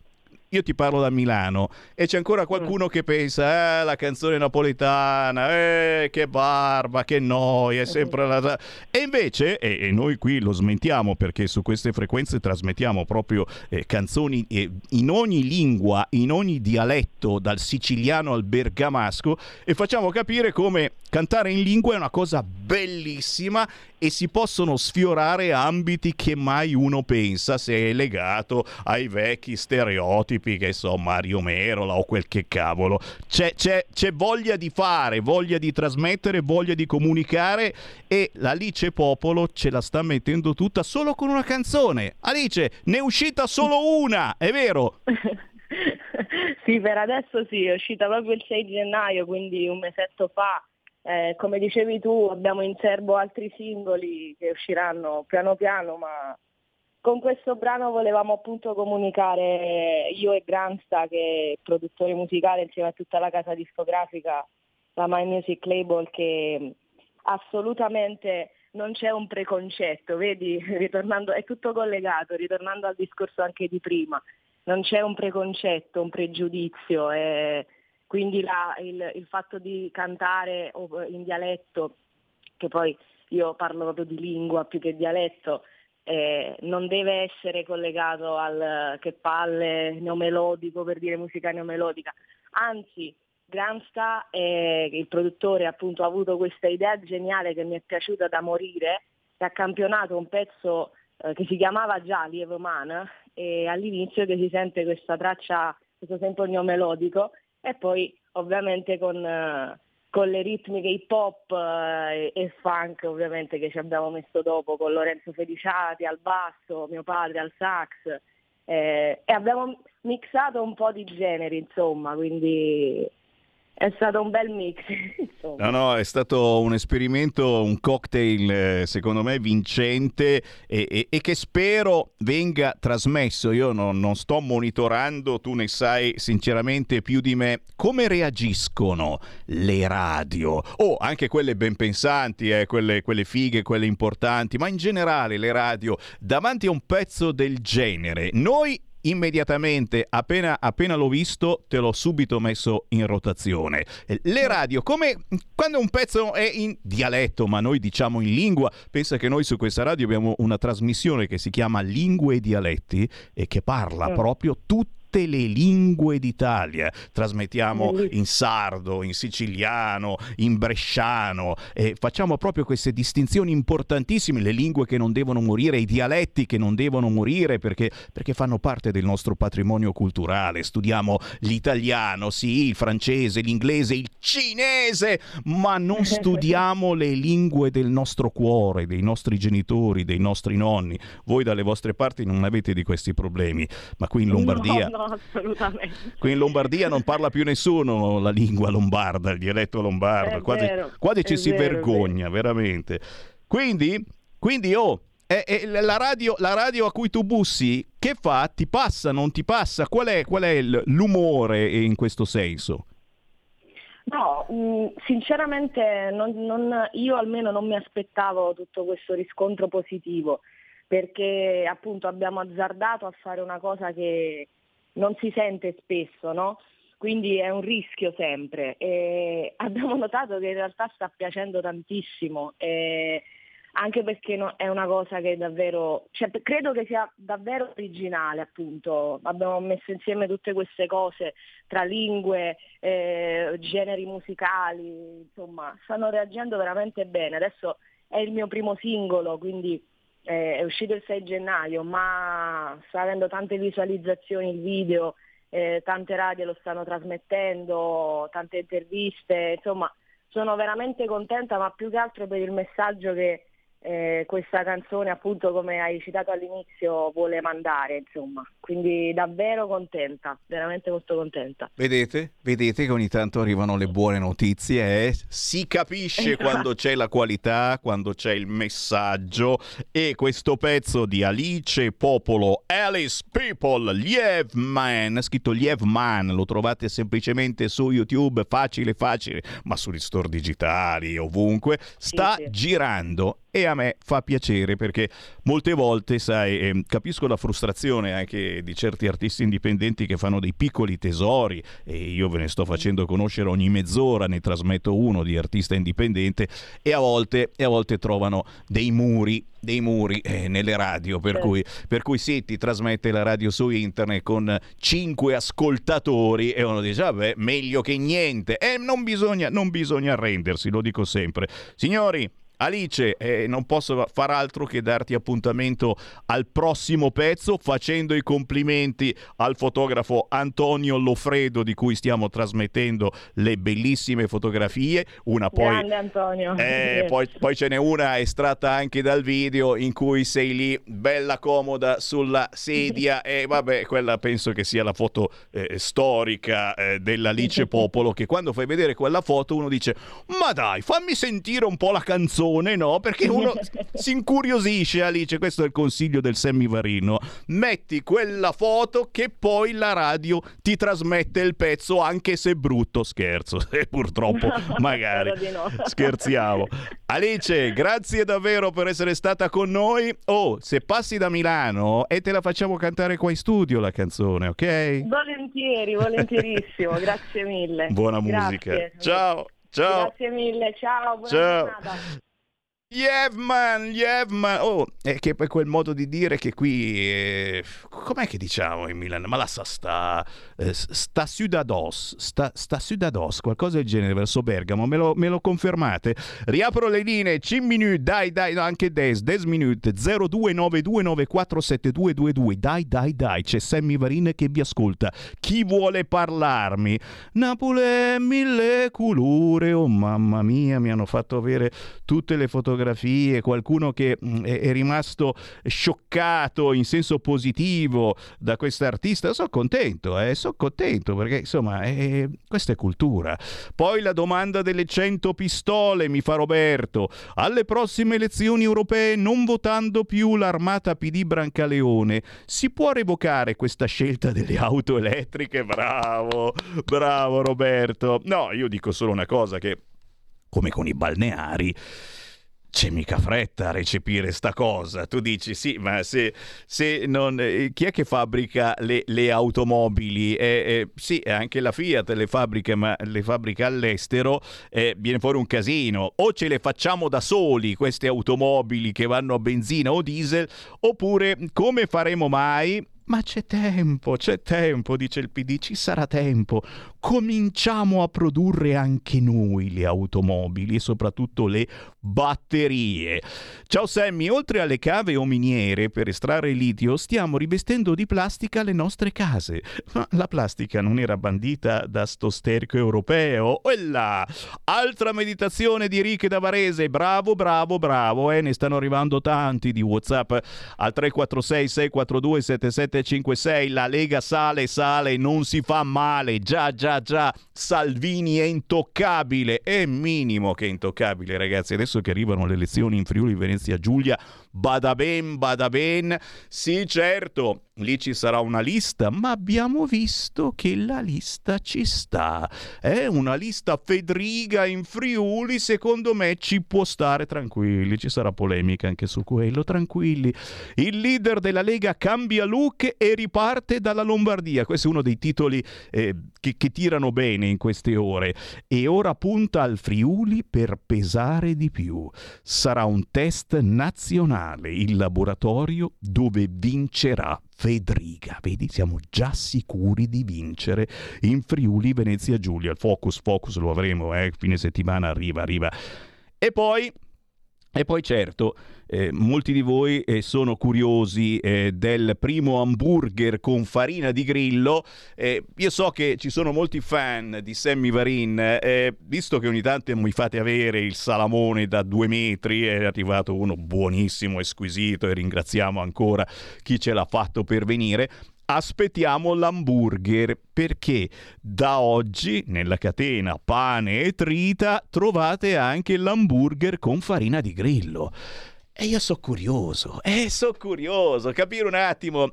S2: io ti parlo da Milano e c'è ancora qualcuno che pensa, eh, la canzone napoletana, eh, che barba, che noia, è sempre la... E invece, e, e noi qui lo smentiamo perché su queste frequenze trasmettiamo proprio eh, canzoni eh, in ogni lingua, in ogni dialetto, dal siciliano al bergamasco, e facciamo capire come cantare in lingua è una cosa bellissima e si possono sfiorare ambiti che mai uno pensa se è legato ai vecchi stereotipi che so Mario Merola o quel che cavolo. C'è, c'è, c'è voglia di fare voglia di trasmettere voglia di comunicare e l'Alice Popolo ce la sta mettendo tutta solo con una canzone. Alice ne è uscita solo una è vero? [LAUGHS]
S12: sì per adesso sì è uscita proprio il 6 gennaio quindi un mesetto fa. Eh, come dicevi tu, abbiamo in serbo altri singoli che usciranno piano piano, ma con questo brano volevamo appunto comunicare io e Gransta, che è produttore musicale insieme a tutta la casa discografica, la My Music Label, che assolutamente non c'è un preconcetto, vedi, [LAUGHS] ritornando, è tutto collegato, ritornando al discorso anche di prima, non c'è un preconcetto, un pregiudizio. È quindi la, il, il, fatto di cantare in dialetto, che poi io parlo proprio di lingua più che dialetto, eh, non deve essere collegato al che palle neomelodico per dire musica neomelodica, anzi Gransta, eh, il produttore appunto ha avuto questa idea geniale che mi è piaciuta da morire, che ha campionato un pezzo eh, che si chiamava già Lievo Man e all'inizio che si sente questa traccia, questo tempo neomelodico e poi ovviamente con, uh, con le ritmiche hip hop uh, e, e, funk ovviamente che ci abbiamo messo dopo con Lorenzo Feliciati al basso, mio padre al sax eh, e abbiamo mixato un po' di generi insomma quindi è stato un bel mix. [LAUGHS]
S2: No, no, è stato un esperimento, un cocktail eh, secondo me vincente e, e, e, che spero venga trasmesso. Io non, non, sto monitorando, tu ne sai sinceramente più di me. Come reagiscono le radio? O oh, anche quelle ben pensanti, eh, quelle, quelle fighe, quelle importanti, ma in generale le radio davanti a un pezzo del genere. Noi immediatamente, appena, appena l'ho visto, te l'ho subito messo in rotazione. Le radio, come quando un pezzo è in dialetto, ma noi diciamo in lingua, pensa che noi su questa radio abbiamo una trasmissione che si chiama Lingue e Dialetti e che parla mm. proprio tutto tutte le lingue d'Italia. Trasmettiamo in sardo, in siciliano, in bresciano e facciamo proprio queste distinzioni importantissime, le lingue che non devono morire, i dialetti che non devono morire perché, perché fanno parte del nostro patrimonio culturale. Studiamo l'italiano, sì, il francese, l'inglese, il cinese, ma non [LAUGHS] studiamo le lingue del nostro cuore, dei nostri genitori, dei nostri nonni. Voi dalle vostre parti non avete di questi problemi, ma qui in Lombardia...
S12: No, no no, assolutamente.
S2: Qui in Lombardia non parla più nessuno la lingua lombarda, il dialetto lombardo, quasi,
S12: vero,
S2: quasi ci si
S12: vero,
S2: vergogna, veramente. Quindi, quindi oh, è, è la, radio, la, radio, a cui tu bussi, che fa? Ti passa, non ti passa? Qual è, qual è l'umore in questo senso?
S12: No, mm, sinceramente non, non, io almeno non mi aspettavo tutto questo riscontro positivo perché appunto abbiamo azzardato a fare una cosa che non si sente spesso, no? Quindi è un rischio sempre. E [LAUGHS] abbiamo notato che in realtà sta piacendo tantissimo, anche perché no, è una cosa che davvero, cioè, credo che sia davvero originale appunto. Abbiamo messo insieme tutte queste cose tra lingue, eh, generi musicali, insomma, stanno reagendo veramente bene. Adesso è il mio primo singolo, quindi eh, è uscito il 6 gennaio, ma sta avendo tante visualizzazioni il video, eh, tante radio lo stanno trasmettendo, tante interviste, insomma sono veramente contenta, ma più che altro per il messaggio che eh, questa canzone, appunto come hai citato all'inizio, vuole mandare, insomma. Quindi davvero contenta, veramente molto contenta.
S2: Vedete? Vedete che ogni tanto arrivano le buone notizie, eh? si capisce [LAUGHS] quando c'è la qualità, quando c'è il messaggio e questo pezzo di Alice Popolo, Alice People, Liev Man, scritto Liev Man, lo trovate semplicemente su YouTube, facile facile, ma sugli store digitali, ovunque, sta
S12: sì, sì.
S2: girando e a me fa piacere perché molte volte, sai, eh, capisco la frustrazione anche di certi artisti indipendenti che fanno dei piccoli tesori e io ve ne sto facendo conoscere ogni mezz'ora, ne trasmetto uno di artista indipendente e a volte, e a volte trovano dei muri dei muri eh, nelle radio per,
S13: Sì.
S2: cui, per cui sì ti trasmette la radio su internet con cinque ascoltatori e uno dice vabbè meglio che niente e non bisogna, non bisogna arrendersi lo dico sempre signori Alice, eh, non posso far altro che darti appuntamento al prossimo pezzo facendo i complimenti al fotografo Antonio Lofredo di cui stiamo trasmettendo le bellissime fotografie. Una poi
S12: Grande Antonio.
S2: eh, poi, poi ce n'è una estratta anche dal video in cui sei lì bella comoda sulla sedia [LAUGHS] e vabbè quella penso che sia la foto eh, storica eh, dell'Alice Popolo che quando fai vedere quella foto uno dice ma dai fammi sentire un po' la canzone no perché uno [LAUGHS] si incuriosisce Alice questo è il consiglio del Semivarino metti quella foto che poi la radio ti trasmette il pezzo anche se brutto scherzo [LAUGHS] e purtroppo [LAUGHS] magari
S12: no.
S2: scherziamo Alice grazie davvero per essere stata con noi oh se passi da Milano e te la facciamo cantare qua in studio la canzone ok?
S12: Volentieri, volentierissimo, grazie mille.
S2: buona musica
S12: Grazie.
S2: ciao ciao
S12: Grazie mille, ciao, buona
S2: Ciao.
S12: giornata.
S2: Yevman, Yevman. Oh, è che poi quel modo di dire che qui. eh, com'è che diciamo in Milano? Ma la sa sta. eh, sta Ciudados. Sta, sta Ciudados, qualcosa del genere verso Bergamo. Me lo, me lo confermate? Riapro le linee. 5 minuti. Dai, dai, anche 10. 10 minuti. 0292947222. Dai, dai, dai. C'è Sammy Varin che vi ascolta. Chi vuole parlarmi? Napoli mille colore. Oh mamma mia, mi hanno fatto avere tutte le fotografie, qualcuno che è, è rimasto scioccato in senso positivo da quest'artista. Sono contento, eh, sono contento perché insomma eh, questa è cultura. Poi la domanda delle 100 pistole, mi fa Roberto. Alle prossime elezioni europee, non votando più l'armata PD Brancaleone, si può revocare questa scelta delle auto elettriche? Bravo, bravo Roberto. No, io dico solo una cosa che come con i balneari, c'è mica fretta a recepire sta cosa. Tu dici sì, ma se, se non... eh, chi è che fabbrica le, le automobili? Eh, eh, sì, anche la Fiat le fabbrica, ma le fabbrica all'estero, eh, viene fuori un casino. O ce le facciamo da soli queste automobili che vanno a benzina o diesel, oppure come faremo mai? Ma c'è tempo, c'è tempo, dice il PD, ci sarà tempo. Cominciamo a produrre anche noi le automobili e soprattutto le batterie. Ciao Sammy, oltre alle cave o miniere per estrarre litio, stiamo rivestendo di plastica le nostre case. Ma la plastica non era bandita da sto sterco europeo? Quella! Altra meditazione di Riche da Varese, bravo, bravo, bravo, eh, ne stanno arrivando tanti di WhatsApp al 346 642 7756. La Lega sale, sale, non si fa male. Già, già, già. Salvini è intoccabile. È minimo che è intoccabile, ragazzi. Adesso che arrivano le elezioni in Friuli Venezia Giulia, bada ben, bada ben. Sì, certo, lì ci sarà una lista, ma abbiamo visto che la lista ci sta. È una lista Fedriga in Friuli, secondo me ci può stare tranquilli. Ci sarà polemica anche su quello, tranquilli. Il leader della Lega cambia look e riparte dalla Lombardia. Questo è uno dei titoli eh, che, che tirano bene in queste ore. E ora punta al Friuli per pesare di più. Sarà un test nazionale, il laboratorio dove vincerà Fedriga. Vedi, siamo già sicuri di vincere in Friuli Venezia Giulia. Il focus, focus lo avremo, eh? fine settimana arriva, arriva. E poi e poi certo, eh, molti di voi eh, sono curiosi eh, del primo hamburger con farina di grillo. Eh, io so che ci sono molti fan di Sammy Varin, eh, visto che ogni tanto mi fate avere il salamone da due metri, è arrivato uno buonissimo e squisito e ringraziamo ancora chi ce l'ha fatto per venire. Aspettiamo l'hamburger perché da oggi nella catena pane e trita trovate anche l'hamburger con farina di grillo. E io sono curioso, eh, sono curioso, capire un attimo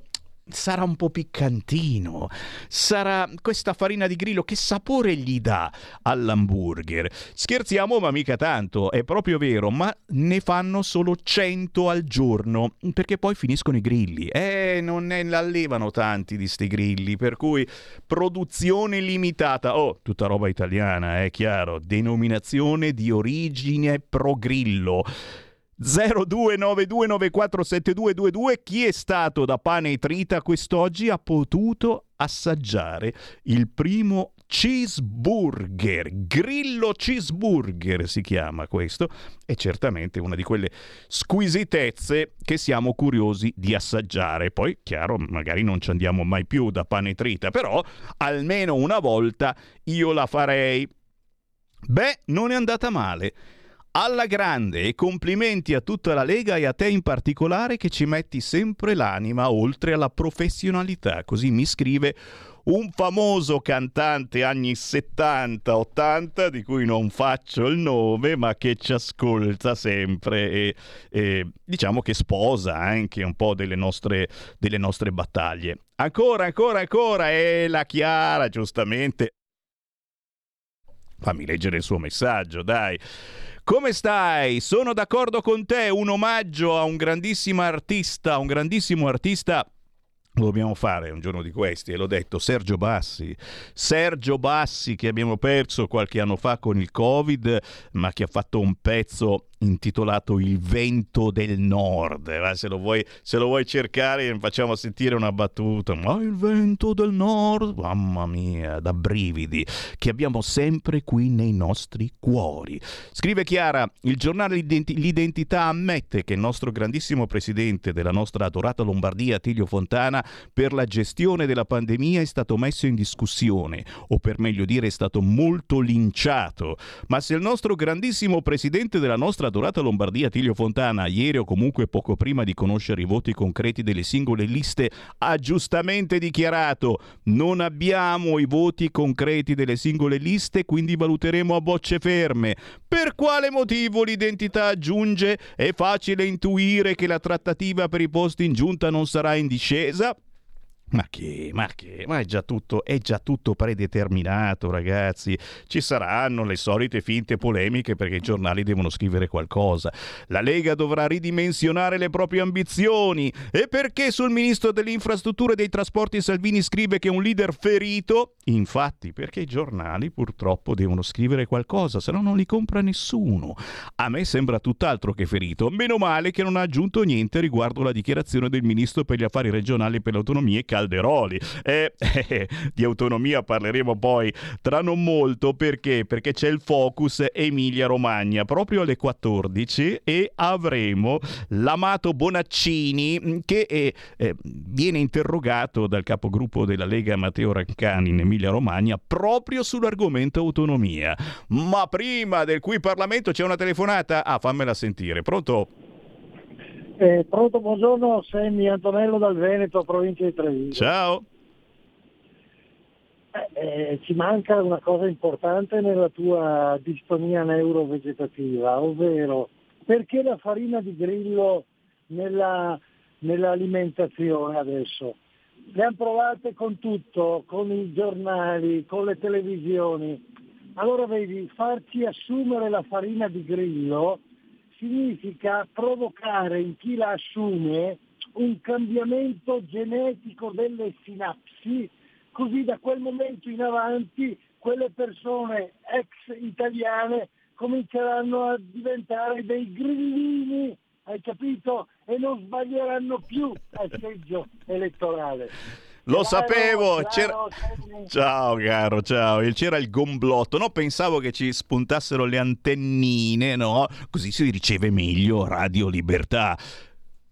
S2: sarà un po' piccantino, sarà questa farina di grillo, che sapore gli dà all'hamburger? Scherziamo, ma mica tanto, è proprio vero, ma ne fanno solo 100 al giorno, perché poi finiscono i grilli. Eh, non ne allevano tanti di sti grilli, per cui produzione limitata. Oh, tutta roba italiana, è chiaro, denominazione di origine pro grillo. 0292947222 chi è stato da pane e trita quest'oggi ha potuto assaggiare il primo cheeseburger, grillo cheeseburger si chiama questo, è certamente una di quelle squisitezze che siamo curiosi di assaggiare. Poi, chiaro, magari non ci andiamo mai più da pane trita, però almeno una volta io la farei. Beh, non è andata male alla grande e complimenti a tutta la Lega e a te in particolare che ci metti sempre l'anima oltre alla professionalità. Così mi scrive un famoso cantante anni 70-80 di cui non faccio il nome ma che ci ascolta sempre e, e diciamo che sposa anche un po' delle nostre, delle nostre battaglie. Ancora, ancora, ancora e la Chiara giustamente. Fammi leggere il suo messaggio, dai. Come stai? Sono d'accordo con te, un omaggio a un grandissimo artista, un grandissimo artista lo dobbiamo fare un giorno di questi, e l'ho detto, Sergio Bassi. Sergio Bassi che abbiamo perso qualche anno fa con il Covid, ma che ha fatto un pezzo intitolato Il vento del nord. Eh, se lo vuoi, se lo vuoi cercare, facciamo sentire una battuta. Ma il vento del nord, mamma mia, da brividi, che abbiamo sempre qui nei nostri cuori. Scrive Chiara: il giornale L'Identità ammette che il nostro grandissimo presidente della nostra adorata Lombardia, Tilio Fontana, per la gestione della pandemia è stato messo in discussione, o per meglio dire, è stato molto linciato. Ma se il nostro grandissimo presidente della nostra adorata Lombardia Tilio Fontana, ieri o comunque poco prima di conoscere i voti concreti delle singole liste, ha giustamente dichiarato non abbiamo i voti concreti delle singole liste, quindi valuteremo a bocce ferme. Per quale motivo l'identità aggiunge? È facile intuire che la trattativa per i posti in giunta non sarà in discesa? Ma che, ma che, ma è già tutto, è già tutto predeterminato, ragazzi. Ci saranno le solite finte polemiche perché i giornali devono scrivere qualcosa. La Lega dovrà ridimensionare le proprie ambizioni. E perché sul ministro delle infrastrutture e dei trasporti Salvini scrive che è un leader ferito? Infatti, perché i giornali purtroppo devono scrivere qualcosa, se no non li compra nessuno. A me sembra tutt'altro che ferito. Meno male che non ha aggiunto niente riguardo la dichiarazione del ministro per gli affari regionali e per l'autonomia Calderoli. Eh, eh, [LAUGHS] di autonomia parleremo poi tra non molto perché? Perché c'è il focus Emilia Romagna proprio alle 14 e avremo l'amato Bonaccini mm, che è, eh, viene interrogato dal capogruppo della Lega Matteo Rancani in Emilia Romagna proprio sull'argomento autonomia. Ma prima del cui Parlamento c'è una telefonata? Ah, fammela sentire. Pronto?
S13: Eh, pronto, buongiorno, Semmi Antonello dal Veneto, provincia di Treviso.
S2: Ciao.
S13: Eh, eh, ci manca una cosa importante nella tua distonia neurovegetativa, ovvero perché la farina di grillo nella, nell'alimentazione adesso? Le hanno provate con tutto, con i giornali, con le televisioni. Allora vedi, farci assumere la farina di grillo significa provocare in chi la assume un cambiamento genetico delle sinapsi, così da quel momento in avanti quelle persone ex italiane cominceranno a diventare dei grillini, hai capito? E non sbaglieranno più al seggio elettorale.
S2: Lo sapevo, c'era... Ciao caro, ciao. C'era il gomblotto, no? Pensavo che ci spuntassero le antennine, no? Così si riceve meglio Radio Libertà.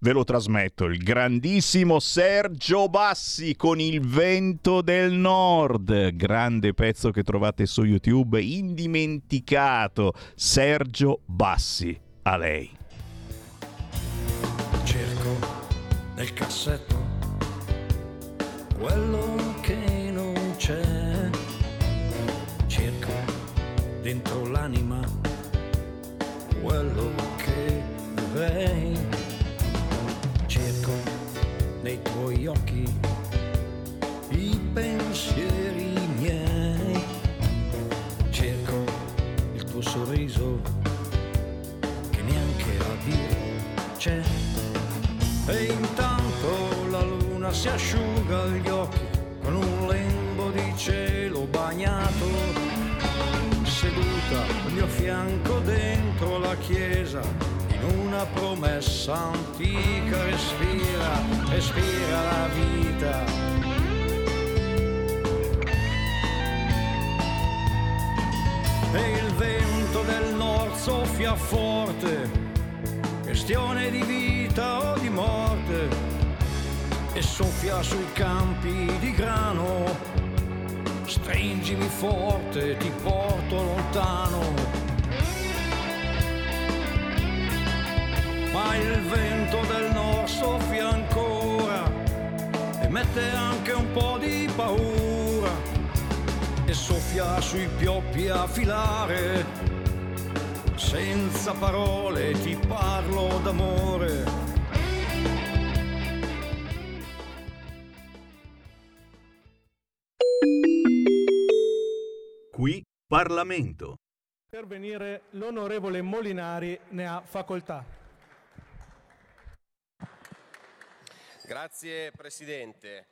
S2: Ve lo trasmetto, il grandissimo Sergio Bassi con il vento del nord, grande pezzo che trovate su YouTube, indimenticato. Sergio Bassi, a lei.
S14: Cerco nel cassetto quello che non c'è. Cerco dentro l'anima quello che vorrei. Cerco nei tuoi occhi i pensieri miei. Cerco il tuo sorriso che neanche a dire c'è. Si asciuga gli occhi con un lembo di cielo bagnato. Seduta al mio fianco dentro la chiesa, in una promessa antica, respira, respira la vita. E il vento del nord soffia forte, questione di vita o di morte, e soffia sui campi di grano. Stringimi forte, ti porto lontano. Ma il vento del nord soffia ancora e mette anche un po' di paura e soffia sui pioppi a filare. Senza parole ti parlo d'amore.
S15: Parlamento.
S16: Per venire l'onorevole Molinari ne ha facoltà.
S17: Grazie Presidente.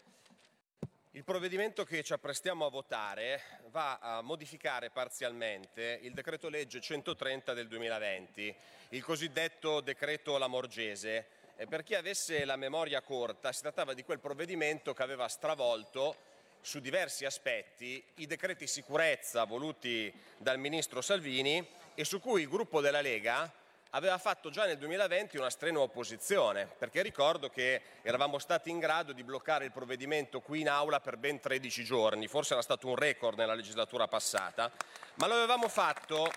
S17: Il provvedimento che ci apprestiamo a votare va a modificare parzialmente il decreto legge 130 del 2020, il cosiddetto decreto Lamorgese. E per chi avesse la memoria corta, si trattava di quel provvedimento che aveva stravolto su diversi aspetti i decreti sicurezza voluti dal ministro Salvini e su cui il gruppo della Lega aveva fatto già nel 2020 una strenua opposizione, perché ricordo che eravamo stati in grado di bloccare il provvedimento qui in aula per ben 13 giorni, forse era stato un record nella legislatura passata, ma lo avevamo fatto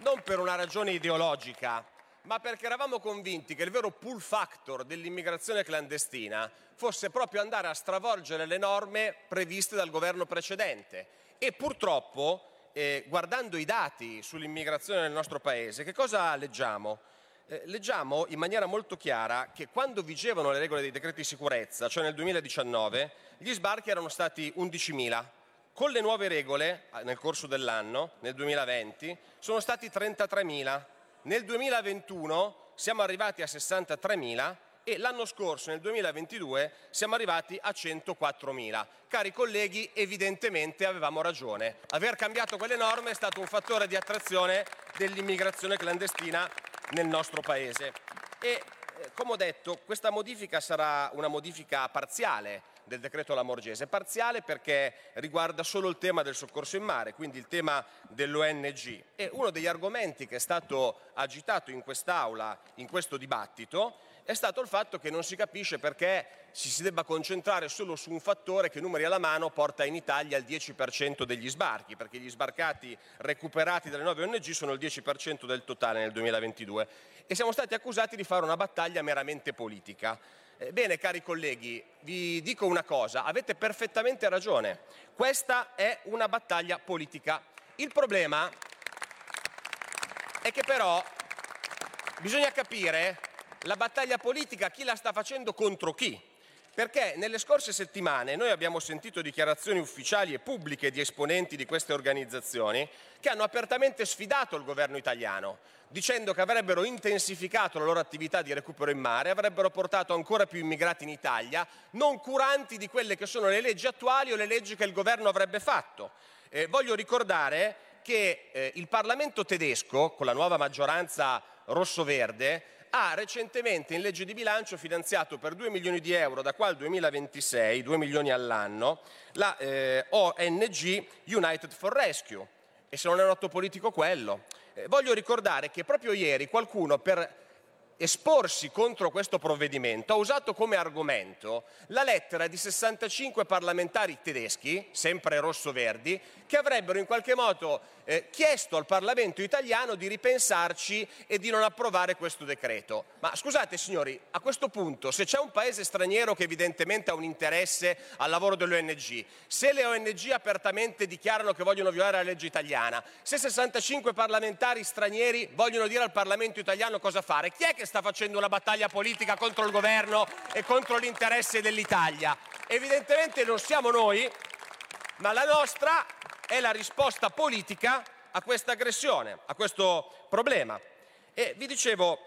S17: non per una ragione ideologica, ma perché eravamo convinti che il vero pull factor dell'immigrazione clandestina fosse proprio andare a stravolgere le norme previste dal governo precedente. E purtroppo, eh, guardando i dati sull'immigrazione nel nostro Paese, che cosa leggiamo? Eh, leggiamo in maniera molto chiara che quando vigevano le regole dei decreti di sicurezza, cioè nel 2019, gli sbarchi erano stati 11.000. Con le nuove regole, eh, nel corso dell'anno, nel 2020, sono stati 33.000. Nel 2021 siamo arrivati a 63.000 e l'anno scorso, nel 2022, siamo arrivati a 104.000. Cari colleghi, evidentemente avevamo ragione. Aver cambiato quelle norme è stato un fattore di attrazione dell'immigrazione clandestina nel nostro Paese. E, eh, come ho detto, questa modifica sarà una modifica parziale del decreto Lamorgese, parziale perché riguarda solo il tema del soccorso in mare, quindi il tema dell'ONG. E uno degli argomenti che è stato agitato in quest'Aula, in questo dibattito, è stato il fatto che non si capisce perché ci si debba concentrare solo su un fattore che numeri alla mano porta in Italia il 10% degli sbarchi, perché gli sbarcati recuperati dalle nuove ONG sono il 10% del totale nel 2022 e siamo stati accusati di fare una battaglia meramente politica. Bene, cari colleghi, vi dico una cosa, avete perfettamente ragione, questa è una battaglia politica. Il problema è che però bisogna capire la battaglia politica chi la sta facendo contro chi. Perché nelle scorse settimane noi abbiamo sentito dichiarazioni ufficiali e pubbliche di esponenti di queste organizzazioni che hanno apertamente sfidato il governo italiano, dicendo che avrebbero intensificato la loro attività di recupero in mare, avrebbero portato ancora più immigrati in Italia, non curanti di quelle che sono le leggi attuali o le leggi che il governo avrebbe fatto. Eh, voglio ricordare che eh, il Parlamento tedesco, con la nuova maggioranza rosso-verde, ha recentemente in legge di bilancio finanziato per 2 milioni di euro da qua al 2026, 2 milioni all'anno, la eh, ONG United for Rescue. E se non è un atto politico quello. Eh, voglio ricordare che proprio ieri qualcuno per esporsi contro questo provvedimento ha usato come argomento la lettera di 65 parlamentari tedeschi, sempre rosso-verdi, che avrebbero in qualche modo eh, chiesto al Parlamento italiano di ripensarci e di non approvare questo decreto. Ma scusate signori, a questo punto se c'è un paese straniero che evidentemente ha un interesse al lavoro delle ONG, se le ONG apertamente dichiarano che vogliono violare la legge italiana, se 65 parlamentari stranieri vogliono dire al Parlamento italiano cosa fare, chi è che sta facendo una battaglia politica contro il governo e contro l'interesse dell'Italia. Evidentemente non siamo noi, ma la nostra è la risposta politica a questa aggressione, a questo problema. E vi dicevo,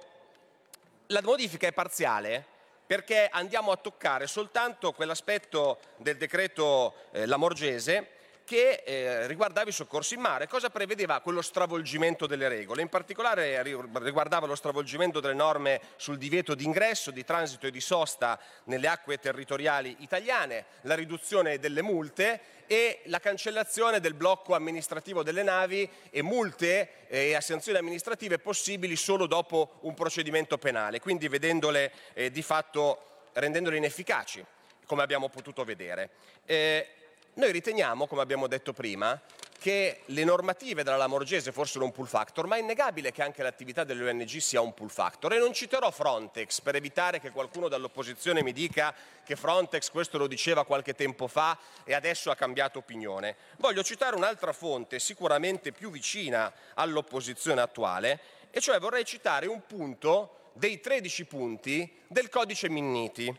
S17: la modifica è parziale perché andiamo a toccare soltanto quell'aspetto del decreto eh, Lamorgese che eh, riguardava i soccorsi in mare. Cosa prevedeva quello stravolgimento delle regole? In particolare riguardava lo stravolgimento delle norme sul divieto di ingresso, di transito e di sosta nelle acque territoriali italiane, la riduzione delle multe e la cancellazione del blocco amministrativo delle navi e multe eh, e sanzioni amministrative possibili solo dopo un procedimento penale, quindi vedendole eh, di fatto rendendole inefficaci, come abbiamo potuto vedere. Eh, noi riteniamo, come abbiamo detto prima, che le normative della Lamorgese fossero un pull factor, ma è innegabile che anche l'attività delle ONG sia un pull factor. E non citerò Frontex per evitare che qualcuno dall'opposizione mi dica che Frontex questo lo diceva qualche tempo fa e adesso ha cambiato opinione. Voglio citare un'altra fonte sicuramente più vicina all'opposizione attuale, e cioè vorrei citare un punto dei 13 punti del codice Minniti.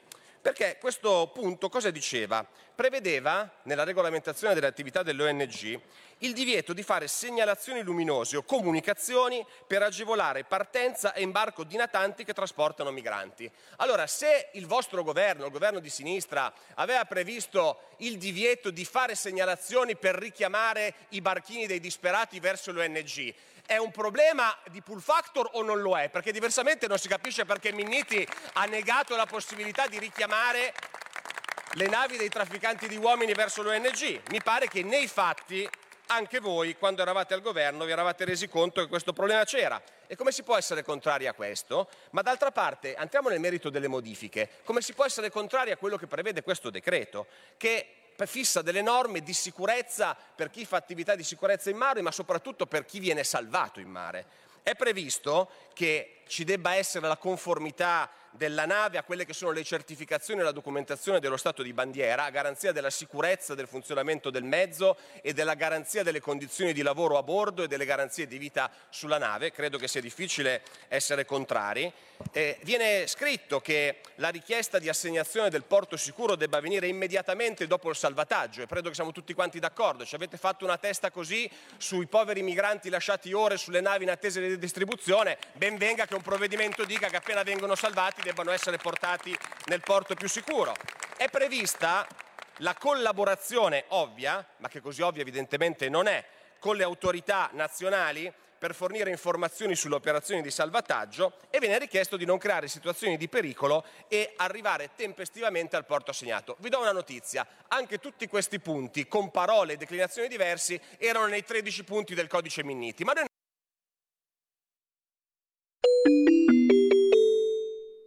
S17: Perché questo punto cosa diceva? Prevedeva, nella regolamentazione delle attività delle ONG, il divieto di fare segnalazioni luminose o comunicazioni per agevolare partenza e imbarco di natanti che trasportano migranti. Allora, se il vostro governo, il governo di sinistra, aveva previsto il divieto di fare segnalazioni per richiamare i barchini dei disperati verso le ONG, è un problema di pull factor o non lo è? Perché diversamente non si capisce perché Minniti ha negato la possibilità di richiamare le navi dei trafficanti di uomini verso l'ONG. Mi pare che nei fatti anche voi, quando eravate al governo, vi eravate resi conto che questo problema c'era. E come si può essere contrari a questo? Ma d'altra parte, entriamo nel merito delle modifiche, come si può essere contrari a quello che prevede questo decreto? Che fissa delle norme di sicurezza per chi fa attività di sicurezza in mare, ma soprattutto per chi viene salvato in mare. È previsto che ci debba essere la conformità della nave a quelle che sono le certificazioni e la documentazione dello Stato di bandiera, a garanzia della sicurezza del funzionamento del mezzo e della garanzia delle condizioni di lavoro a bordo e delle garanzie di vita sulla nave. Credo che sia difficile essere contrari. Eh, viene scritto che la richiesta di assegnazione del porto sicuro debba avvenire immediatamente dopo il salvataggio e credo che siamo tutti quanti d'accordo. Ci avete fatto una testa così sui poveri migranti lasciati ore sulle navi in attesa di distribuzione, ben venga che un provvedimento dica che appena vengono salvati debbano essere portati nel porto più sicuro. È prevista la collaborazione ovvia, ma che così ovvia evidentemente non è, con le autorità nazionali per fornire informazioni sulle operazioni di salvataggio e viene richiesto di non creare situazioni di pericolo e arrivare tempestivamente al porto assegnato. Vi do una notizia, anche tutti questi punti con parole e declinazioni diverse erano nei 13 punti del codice Minniti,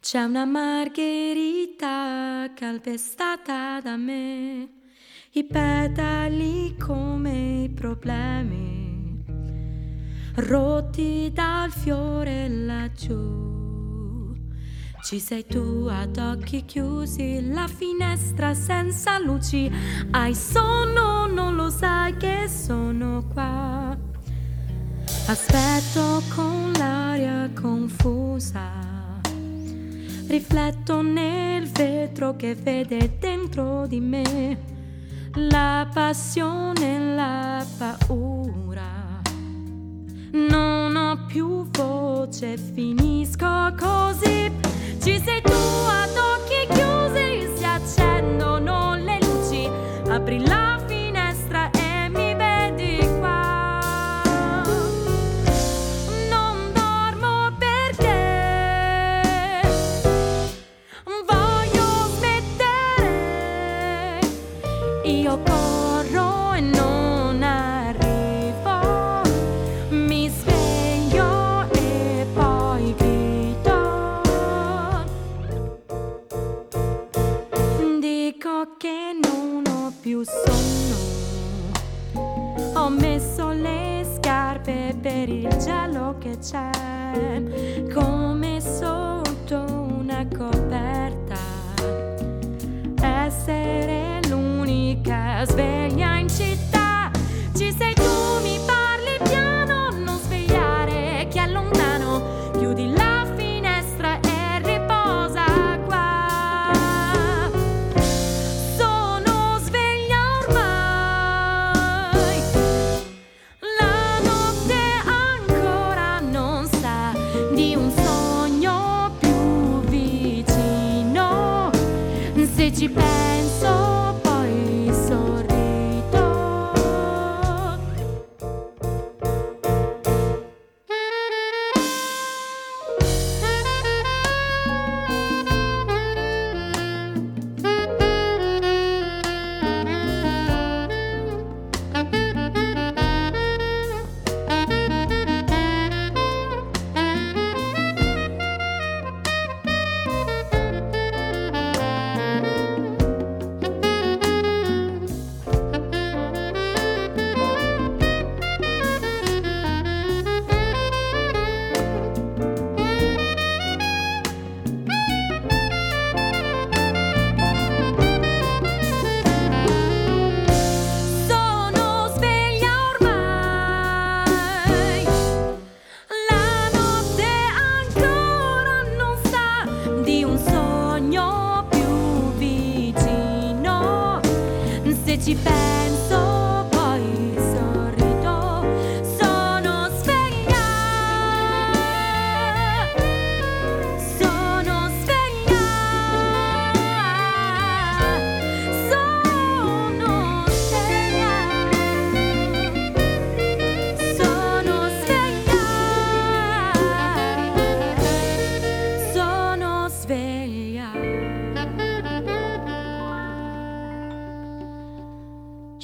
S18: C'è una margherita calpestata da me, i petali come i problemi, rotti dal fiore laggiù. Ci sei tu ad occhi chiusi, la finestra senza luci, hai sonno, non lo sai che sono qua. Aspetto con l'aria confusa, rifletto nel vetro che vede dentro di me la passione e la paura. Non ho più voce, finisco così. Ci sei tu ad occhi chiusi, si accendono le luci, apri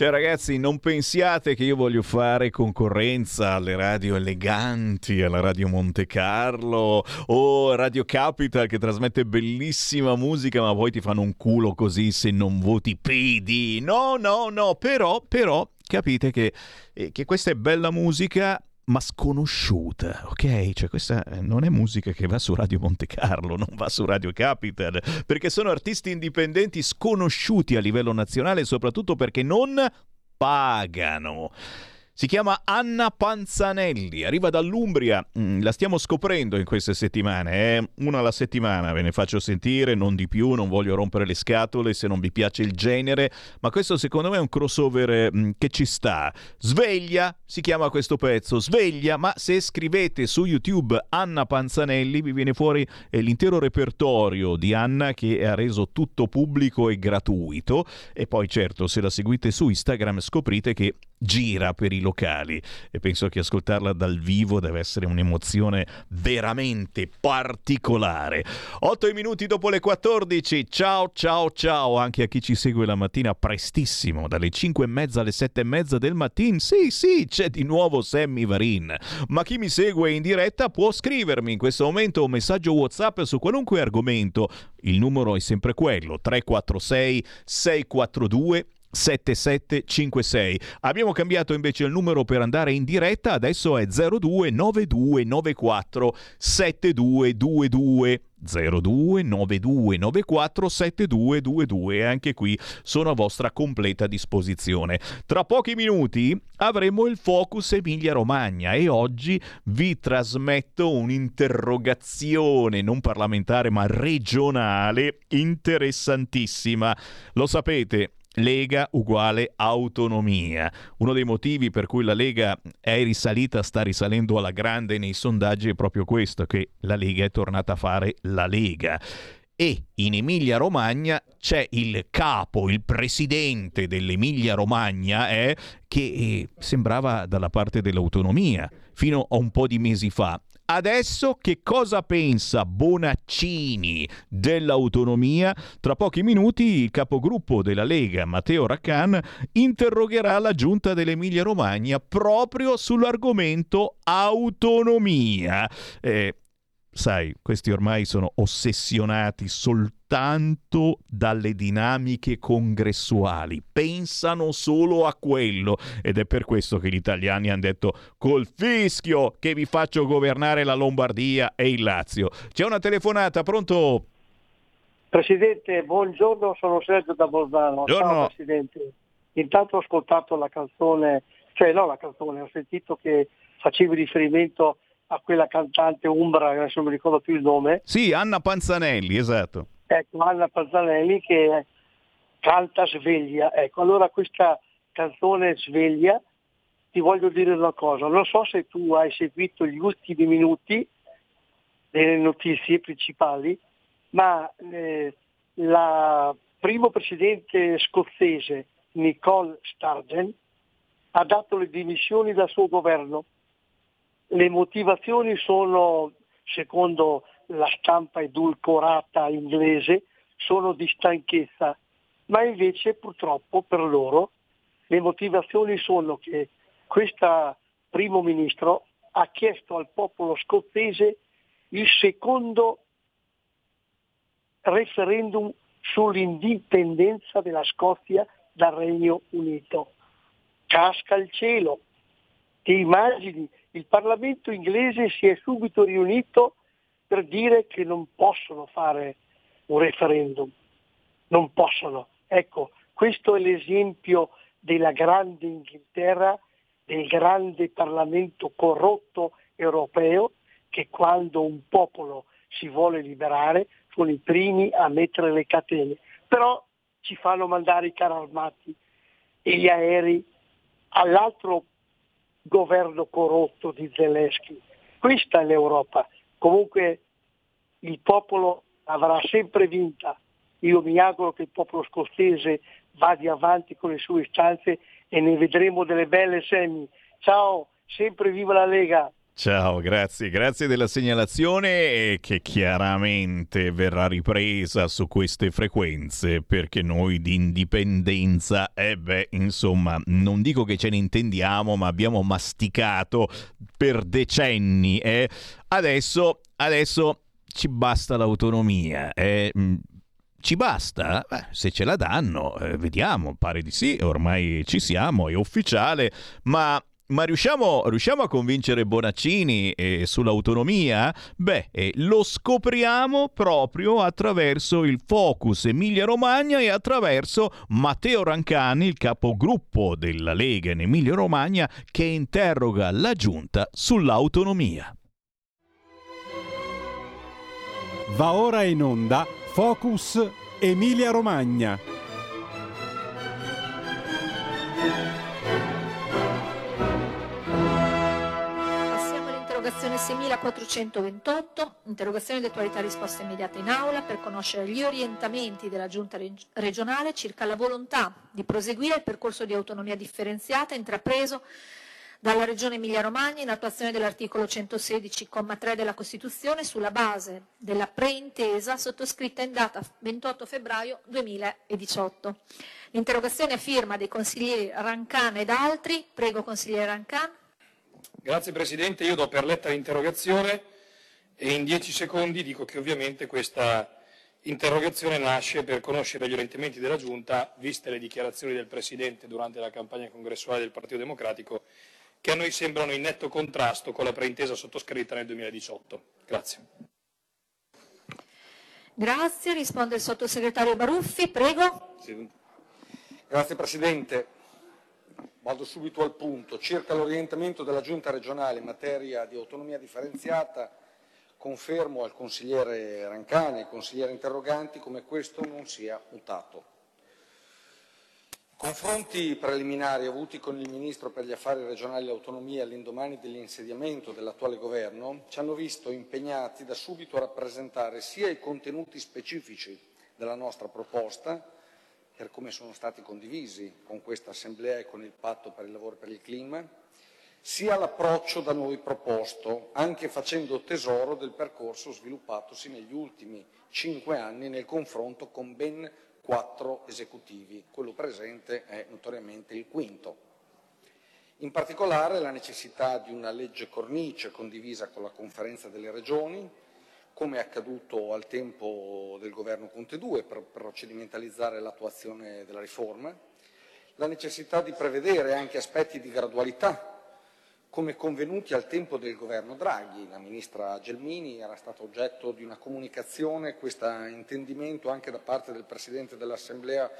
S2: Cioè ragazzi, non pensiate che io voglio fare concorrenza alle radio eleganti, alla Radio Monte Carlo o Radio Capital che trasmette bellissima musica ma poi ti fanno un culo così se non voti PD. No, no, no, però, però capite che, eh, che questa è bella musica ma sconosciuta, ok? Cioè questa eh, non è musica che va su Radio Monte Carlo, non va su Radio Capital, perché sono artisti indipendenti sconosciuti a livello nazionale, soprattutto perché non pagano. Si chiama Anna Panzanelli, arriva dall'Umbria, mm, la stiamo scoprendo in queste settimane, eh? una alla settimana ve ne faccio sentire, non di più, non voglio rompere le scatole se non vi piace il genere, ma questo secondo me è un crossover mm, che ci sta. Sveglia, si chiama questo pezzo, Sveglia, ma se scrivete su YouTube Anna Panzanelli vi viene fuori eh, l'intero repertorio di Anna che ha reso tutto pubblico e gratuito e poi certo se la seguite su Instagram scoprite che gira per il locali. E penso che ascoltarla dal vivo deve essere un'emozione veramente particolare. 8 minuti dopo le 14, ciao ciao ciao anche a chi ci segue la mattina prestissimo, dalle 5 e mezza alle 7 e mezza del mattino, sì sì c'è di nuovo Sammy Varin, ma chi mi segue in diretta può scrivermi in questo momento un messaggio Whatsapp su qualunque argomento, il numero è sempre quello, 346 642 7756. Abbiamo cambiato invece il numero per andare in diretta, adesso è 029294 7222. 0292947222 anche qui sono a vostra completa disposizione. Tra pochi minuti avremo il Focus Emilia Romagna e oggi vi trasmetto un'interrogazione non parlamentare ma regionale interessantissima. Lo sapete, Lega uguale autonomia. Uno dei motivi per cui la Lega è risalita, sta risalendo alla grande nei sondaggi è proprio questo, che la Lega è tornata a fare la Lega. E in Emilia Romagna c'è il capo, il presidente dell'Emilia Romagna, eh, che sembrava dalla parte dell'autonomia fino a un po' di mesi fa. Adesso che cosa pensa Bonaccini dell'autonomia? Tra pochi minuti il capogruppo della Lega, Matteo Raccan, interrogherà la giunta dell'Emilia Romagna proprio sull'argomento autonomia. Eh, sai, questi ormai sono ossessionati soltanto dalle dinamiche congressuali, pensano solo a quello ed è per questo che gli italiani hanno detto col fischio che vi faccio governare la Lombardia e il Lazio. C'è una telefonata, pronto?
S19: Presidente, buongiorno, sono Sergio da Bolzano.
S2: Buongiorno.
S19: Ciao Presidente. Intanto ho ascoltato la canzone, cioè no la canzone, ho sentito che facevi riferimento a quella cantante umbra, adesso non mi ricordo più il nome,
S2: Sì, Anna Panzanelli, esatto.
S19: ecco, Anna Pazzanelli che canta Sveglia. Ecco, allora questa canzone Sveglia, ti voglio dire una cosa, non so se tu hai seguito gli ultimi minuti delle notizie principali, ma eh, la primo presidente scozzese Nicole Sturgeon ha dato le dimissioni dal suo governo. Le motivazioni sono, secondo la stampa edulcorata inglese, sono di stanchezza, ma invece purtroppo per loro le motivazioni sono che questo primo ministro ha chiesto al popolo scozzese il secondo referendum sull'indipendenza della Scozia dal Regno Unito. Casca il cielo. Ti immagini? Il Parlamento inglese si è subito riunito per dire che non possono fare un referendum. Non possono. Ecco, questo è l'esempio della grande Inghilterra, del grande Parlamento corrotto europeo, che quando un popolo si vuole liberare sono i primi a mettere le catene. Però ci fanno mandare i carri armati e gli aerei all'altro governo corrotto di Zelensky. Questa è l'Europa. Comunque il popolo avrà sempre vinta. Io mi auguro che il popolo scozzese vada avanti con le sue istanze e ne vedremo delle belle semi. Ciao, sempre viva la Lega!
S2: Ciao, grazie, grazie della segnalazione che chiaramente verrà ripresa su queste frequenze perché noi di indipendenza, eh beh, insomma, non dico che ce ne intendiamo, ma abbiamo masticato per decenni. Eh. Adesso, adesso ci basta l'autonomia. Eh. Mm, Ci basta? Beh, se ce la danno, eh, vediamo, pare di sì, ormai ci siamo, è ufficiale, ma ma riusciamo, riusciamo a convincere Bonaccini eh, sull'autonomia? Beh, eh, lo scopriamo proprio attraverso il Focus Emilia Romagna e attraverso Matteo Rancani, il capogruppo della Lega in Emilia Romagna, che interroga la giunta sull'autonomia.
S20: Va ora in onda Focus Emilia
S21: All'interrogazione 6428, interrogazione di attualità risposta immediata in aula per conoscere gli orientamenti della giunta reg- regionale circa la volontà di proseguire il percorso di autonomia differenziata intrapreso dalla Regione Emilia-Romagna in attuazione dell'articolo 116,3 della Costituzione sulla base della preintesa sottoscritta in data 28 febbraio 2018. L'interrogazione a firma dei consiglieri Rancan ed altri. Prego consigliere Rancan.
S22: Grazie Presidente, io do per letta l'interrogazione e in dieci secondi dico che ovviamente questa interrogazione nasce per conoscere gli orientamenti della Giunta, viste le dichiarazioni del Presidente durante la campagna congressuale del Partito Democratico che a noi sembrano in netto contrasto con la preintesa sottoscritta nel 2018. Grazie.
S21: Grazie, risponde il sottosegretario Baruffi, prego.
S23: Grazie Presidente. Vado subito al punto. Circa l'orientamento della Giunta regionale in materia di autonomia differenziata, confermo al consigliere Rancani e ai consiglieri interroganti come questo non sia mutato. Confronti preliminari avuti con il Ministro per gli affari regionali e l'autonomia all'indomani dell'insediamento dell'attuale governo ci hanno visto impegnati da subito a rappresentare sia i contenuti specifici della nostra proposta, per come sono stati condivisi con questa Assemblea e con il patto per il lavoro e per il clima, sia l'approccio da noi proposto, anche facendo tesoro del percorso sviluppatosi negli ultimi cinque anni nel confronto con ben quattro esecutivi, quello presente è notoriamente il quinto. In particolare la necessità di una legge cornice condivisa con la conferenza delle regioni, come è accaduto al tempo del governo Conte 2 per procedimentalizzare l'attuazione della riforma, la necessità di prevedere anche aspetti di gradualità come convenuti al tempo del governo Draghi. La ministra Gelmini era stato oggetto di una comunicazione, questo intendimento anche da parte del Presidente dell'Assemblea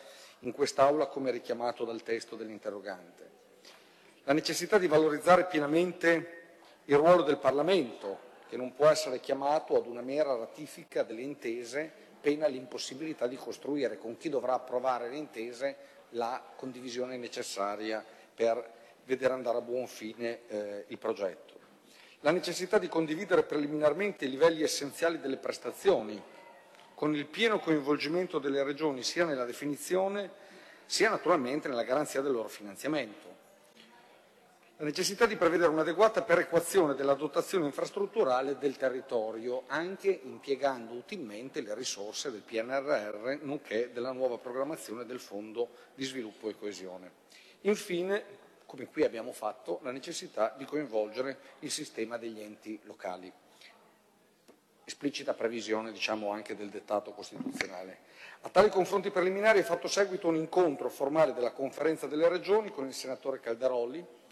S23: in quest'Aula, come richiamato dal testo dell'interrogante. La necessità di valorizzare pienamente il ruolo del Parlamento, che non può essere chiamato ad una mera ratifica delle intese, pena l'impossibilità di costruire con chi dovrà approvare le intese la condivisione necessaria per vedere andare a buon fine eh, il progetto. La necessità di condividere preliminarmente i livelli essenziali delle prestazioni, con il pieno coinvolgimento delle regioni sia nella definizione sia naturalmente nella garanzia del loro finanziamento. La necessità di prevedere un'adeguata perequazione della dotazione infrastrutturale del territorio, anche impiegando utilmente le risorse del PNRR, nonché della nuova programmazione del Fondo di sviluppo e coesione. Infine, come qui abbiamo fatto, la necessità di coinvolgere il sistema degli enti locali. Esplicita previsione diciamo, anche del dettato costituzionale. A tali confronti preliminari è fatto seguito un incontro formale della conferenza delle regioni con il senatore Calderoli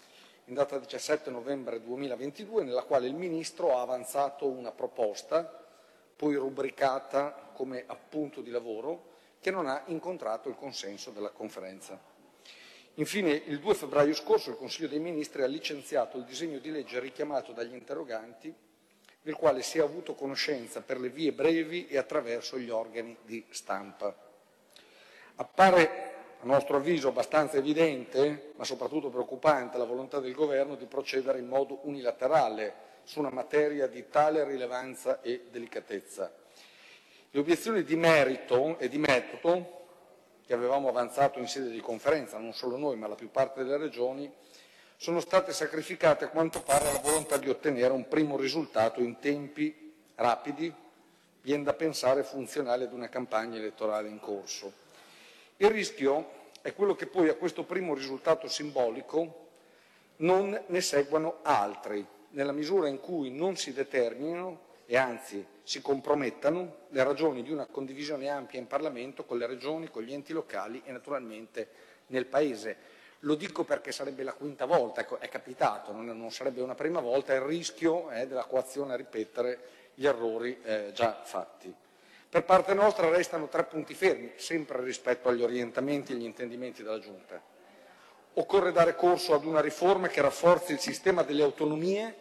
S23: in data 17 novembre 2022 nella quale il Ministro ha avanzato una proposta poi rubricata come appunto di lavoro che non ha incontrato il consenso della conferenza. Infine, il 2 febbraio scorso il Consiglio dei Ministri ha licenziato il disegno di legge richiamato dagli interroganti, del quale si è avuto conoscenza per le vie brevi e attraverso gli organi di stampa. Appare, a nostro avviso, abbastanza evidente, ma soprattutto preoccupante, la volontà del Governo di procedere in modo unilaterale su una materia di tale rilevanza e delicatezza. Le obiezioni di merito e di metodo che avevamo avanzato in sede di conferenza, non solo noi ma la più parte delle regioni, sono state sacrificate a quanto pare alla volontà di ottenere un primo risultato in tempi rapidi, viene da pensare funzionale ad una campagna elettorale in corso. Il rischio è quello che poi a questo primo risultato simbolico non ne seguano altri, nella misura in cui non si determinino e anzi si compromettano le ragioni di una condivisione ampia in Parlamento con le regioni, con gli enti locali e naturalmente nel Paese. Lo dico perché sarebbe la quinta volta, ecco, è capitato, non, sarebbe una prima volta, il rischio è della coazione a ripetere gli errori eh, già fatti. Per parte nostra restano tre punti fermi, sempre rispetto agli orientamenti e agli intendimenti della Giunta. Occorre dare corso ad una riforma che rafforzi il sistema delle autonomie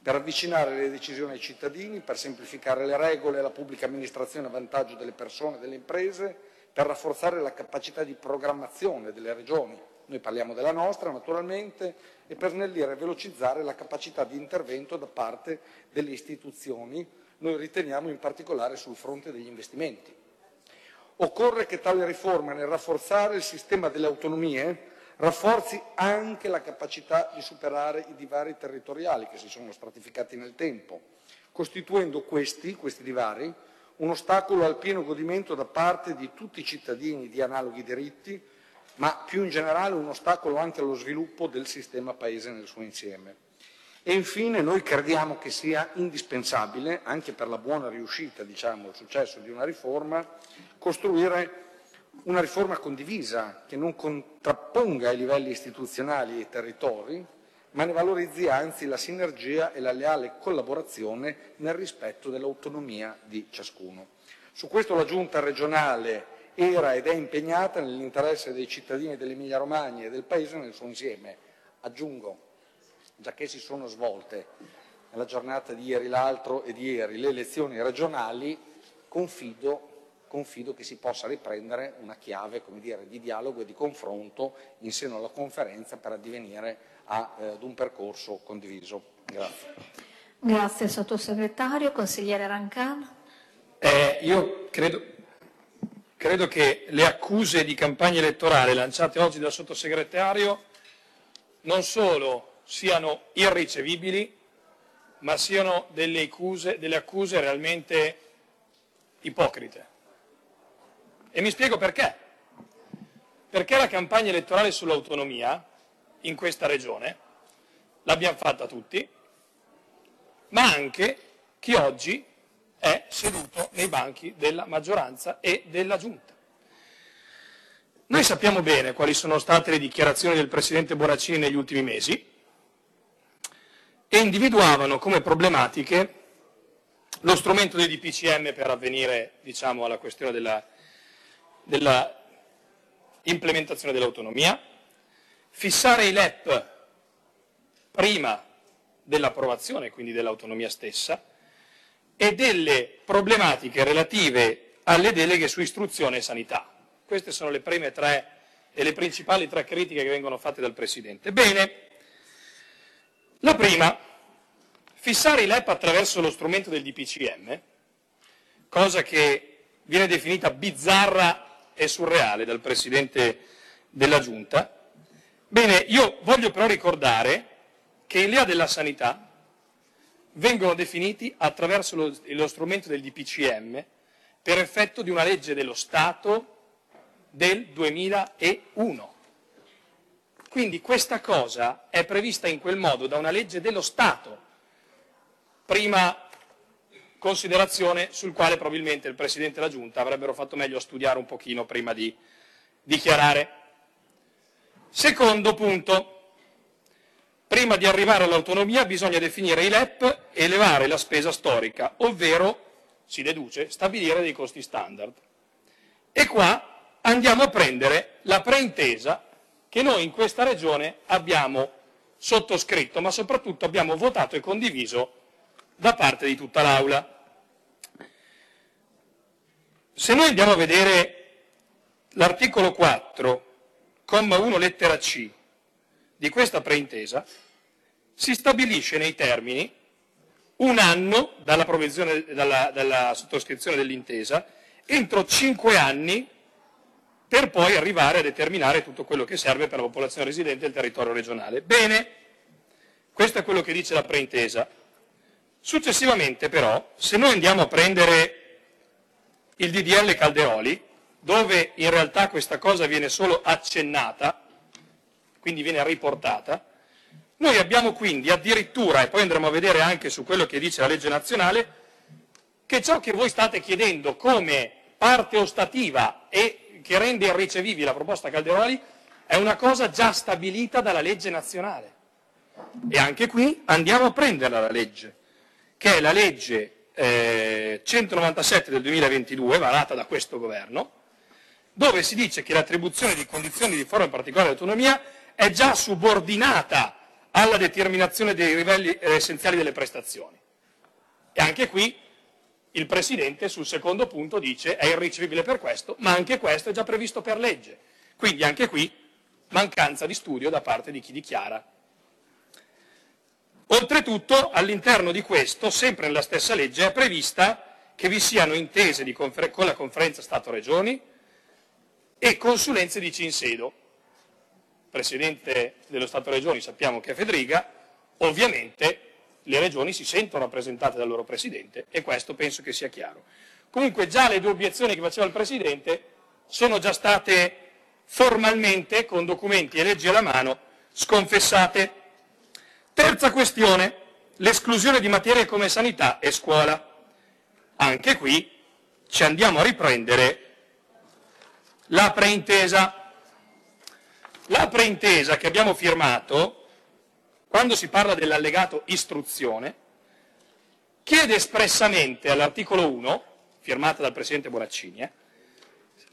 S23: per avvicinare le decisioni ai cittadini, per semplificare le regole e la pubblica amministrazione a vantaggio delle persone e delle imprese, per rafforzare la capacità di programmazione delle regioni, noi parliamo della nostra naturalmente, e per snellire e velocizzare la capacità di intervento da parte delle istituzioni, noi riteniamo in particolare sul fronte degli investimenti. Occorre che tale riforma nel rafforzare il sistema delle autonomie rafforzi anche la capacità di superare i divari territoriali che si sono stratificati nel tempo, costituendo questi, questi divari, un ostacolo al pieno godimento da parte di tutti i cittadini di analoghi diritti, ma più in generale un ostacolo anche allo sviluppo del sistema Paese nel suo insieme. E infine noi crediamo che sia indispensabile, anche per la buona riuscita, diciamo, il successo di una riforma, costruire una riforma condivisa che non contrapponga i livelli istituzionali e i territori, ma ne valorizzi anzi la sinergia e la leale collaborazione nel rispetto dell'autonomia di ciascuno. Su questo la Giunta regionale era ed è impegnata nell'interesse dei cittadini dell'Emilia Romagna e del Paese nel suo insieme. Aggiungo, già che si sono svolte nella giornata di ieri l'altro e di ieri le elezioni regionali, confido, confido che si possa riprendere una chiave dire, di dialogo e di confronto in seno alla conferenza per addivenire a, eh, ad un percorso condiviso. Grazie.
S21: Grazie sottosegretario. Consigliere Rancan.
S22: Eh, io credo, credo che le accuse di campagna elettorale lanciate oggi dal sottosegretario non solo siano irricevibili, ma siano delle accuse, delle accuse realmente ipocrite. E mi spiego perché. Perché la campagna elettorale sull'autonomia in questa regione l'abbiamo fatta tutti, ma anche chi oggi è seduto nei banchi della maggioranza e della Giunta. Noi sappiamo bene quali sono state le dichiarazioni del Presidente Bonaccini negli ultimi mesi, e individuavano come problematiche lo strumento dei DPCM per avvenire diciamo, alla questione della, della implementazione dell'autonomia, fissare i LEP prima dell'approvazione, quindi dell'autonomia stessa, e delle problematiche relative alle deleghe su istruzione e sanità. Queste sono le prime tre e le principali tre critiche che vengono fatte dal Presidente. Bene, la prima, fissare i LEP attraverso lo strumento del DPCM, cosa che viene definita bizzarra e surreale dal Presidente della Giunta. Bene, io voglio però ricordare che in linea della sanità vengono definiti attraverso lo, lo strumento del DPCM per effetto di una legge dello Stato del 2001. Quindi questa cosa è prevista in quel modo da una legge dello Stato. Prima considerazione sul quale probabilmente il Presidente e la Giunta avrebbero fatto meglio a studiare un pochino prima di dichiarare. Secondo punto, prima di arrivare all'autonomia bisogna definire i LEP e elevare la spesa storica, ovvero, si deduce, stabilire dei costi standard. E qua andiamo a prendere la preintesa che noi in questa regione abbiamo sottoscritto, ma soprattutto abbiamo votato e condiviso da parte di tutta l'Aula. Se noi andiamo a vedere l'articolo 4, comma 1, lettera C di questa preintesa, si stabilisce nei termini un anno dalla, dalla, dalla sottoscrizione dell'intesa, entro cinque anni per poi arrivare a determinare tutto quello che serve per la popolazione residente del territorio regionale. Bene, questo è quello che dice la preintesa. Successivamente però, se noi andiamo a prendere il DDL Calderoli, dove in realtà questa cosa viene solo accennata, quindi viene riportata, noi abbiamo quindi addirittura, e poi andremo a vedere anche su quello che dice la legge nazionale, che ciò che voi state chiedendo come parte ostativa e che rende irricevibile la proposta Calderoli è una cosa già stabilita dalla legge nazionale. E anche qui andiamo a prenderla la legge, che è la legge eh, 197 del 2022, varata da questo governo, dove si dice che l'attribuzione di condizioni di forma particolare di autonomia è già subordinata alla determinazione dei livelli eh, essenziali delle prestazioni. E anche qui il Presidente sul secondo punto dice è irricevibile per questo, ma anche questo è già previsto per legge. Quindi anche qui mancanza di studio da parte di chi dichiara. Oltretutto, all'interno di questo, sempre nella stessa legge, è prevista che vi siano intese confer- con la conferenza Stato-Regioni e consulenze di Cinsedo. Presidente dello Stato Regioni sappiamo che è Federica, ovviamente le regioni si sentono rappresentate dal loro Presidente e questo penso che sia chiaro. Comunque già le due obiezioni che faceva il Presidente sono già state formalmente, con documenti e leggi alla mano, sconfessate. Terza questione, l'esclusione di materie come sanità e scuola. Anche qui ci andiamo a riprendere la preintesa. La preintesa che abbiamo firmato, quando si parla dell'allegato istruzione, chiede espressamente all'articolo 1, firmata dal Presidente Bonaccini, eh,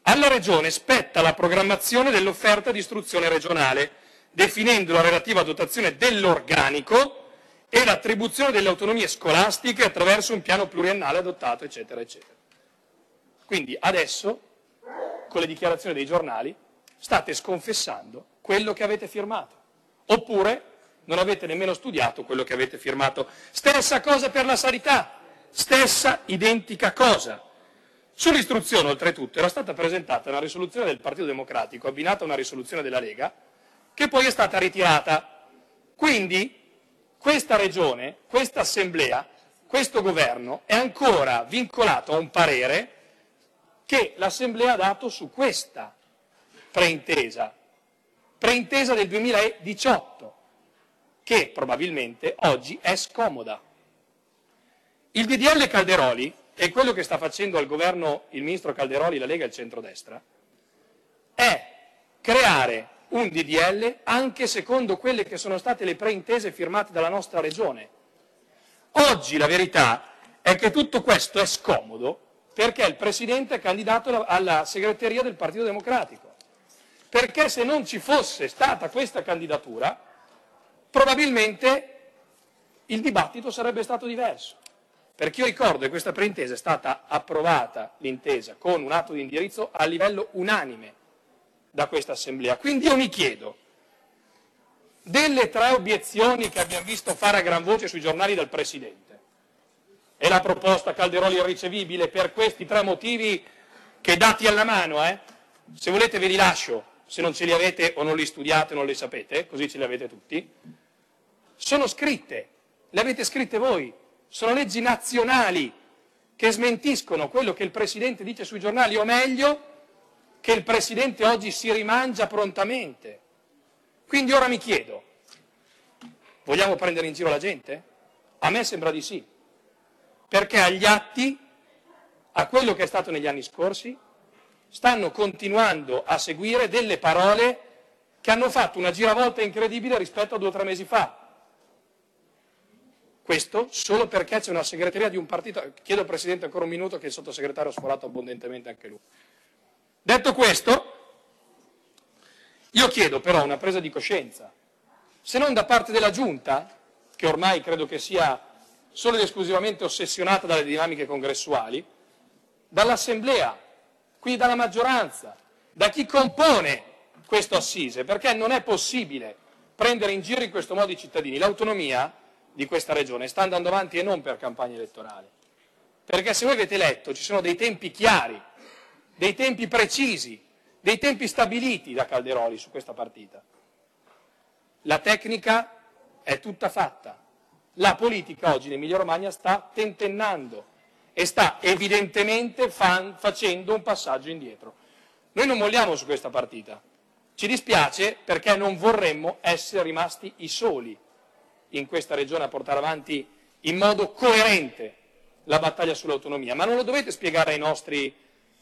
S22: alla Regione spetta la programmazione dell'offerta di istruzione regionale, definendo la relativa dotazione dell'organico e l'attribuzione delle autonomie scolastiche attraverso un piano pluriennale adottato, eccetera, eccetera. Quindi adesso, con le dichiarazioni dei giornali, state sconfessando quello che avete firmato. Oppure non avete nemmeno studiato quello che avete firmato. Stessa cosa per la sanità, stessa identica cosa. Sull'istruzione, oltretutto, era stata presentata una risoluzione del Partito Democratico, abbinata a una risoluzione della Lega, che poi è stata ritirata. Quindi questa regione, questa assemblea, questo governo è ancora vincolato a un parere che l'assemblea ha dato su questa preintesa, preintesa del 2018, che probabilmente oggi è scomoda. Il DDL Calderoli, e quello che sta facendo al governo il ministro Calderoli, la Lega e il centrodestra, è creare un DDL anche secondo quelle che sono state le preintese firmate dalla nostra regione. Oggi la verità è che tutto questo è scomodo perché il Presidente è candidato alla segreteria del Partito Democratico. Perché se non ci fosse stata questa candidatura, probabilmente il dibattito sarebbe stato diverso. Perché io ricordo che questa preintesa è stata approvata, l'intesa, con un atto di indirizzo a livello unanime da questa assemblea. Quindi io mi chiedo, delle tre obiezioni che abbiamo visto fare a gran voce sui giornali dal Presidente, è la proposta Calderoli irricevibile per questi tre motivi che dati alla mano, eh? se volete ve li lascio, se non ce li avete o non li studiate non li sapete, così ce li avete tutti, sono scritte, le avete scritte voi, sono leggi nazionali che smentiscono quello che il Presidente dice sui giornali, o meglio, che il Presidente oggi si rimangia prontamente. Quindi ora mi chiedo, vogliamo prendere in giro la gente? A me sembra di sì, perché agli atti, a quello che è stato negli anni scorsi, stanno continuando a seguire delle parole che hanno fatto una giravolta incredibile rispetto a due o tre mesi fa. Questo solo perché c'è una segreteria di un partito. Chiedo al Presidente ancora un minuto che il sottosegretario ha sforato abbondantemente anche lui. Detto questo, io chiedo però una presa di coscienza, se non da parte della Giunta, che ormai credo che sia solo ed esclusivamente ossessionata dalle dinamiche congressuali, dall'Assemblea, quindi dalla maggioranza, da chi compone questo assise, perché non è possibile prendere in giro in questo modo i cittadini. L'autonomia di questa regione sta andando avanti e non per campagna elettorale. Perché se voi avete letto ci sono dei tempi chiari dei tempi precisi, dei tempi stabiliti da Calderoli su questa partita. La tecnica è tutta fatta. La politica oggi in Emilia Romagna sta tentennando e sta evidentemente fan, facendo un passaggio indietro. Noi non molliamo su questa partita. Ci dispiace perché non vorremmo essere rimasti i soli in questa regione a portare avanti in modo coerente la battaglia sull'autonomia, ma non lo dovete spiegare ai nostri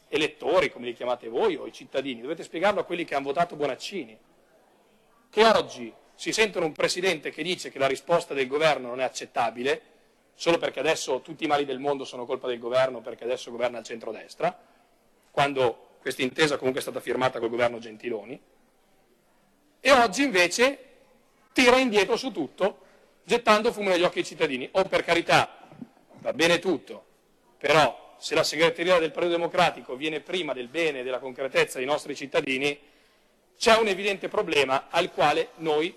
S22: elettori, come li chiamate voi, o i cittadini, dovete spiegarlo a quelli che hanno votato Bonaccini, che oggi si sentono un Presidente che dice che la risposta del governo non è accettabile, solo perché adesso tutti i mali del mondo sono colpa del governo, perché adesso governa il centrodestra, quando questa intesa comunque è stata firmata col governo Gentiloni, e oggi invece tira indietro su tutto, gettando fumo negli occhi ai cittadini. O per carità, va bene tutto, però se la segreteria del Partito Democratico viene prima del bene e della concretezza dei nostri cittadini, c'è un evidente problema al quale noi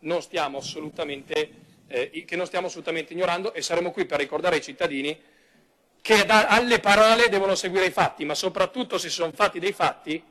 S22: non stiamo assolutamente, eh, che non stiamo assolutamente ignorando e saremo qui per ricordare ai cittadini che da, alle parole devono seguire i fatti, ma soprattutto se sono fatti dei fatti,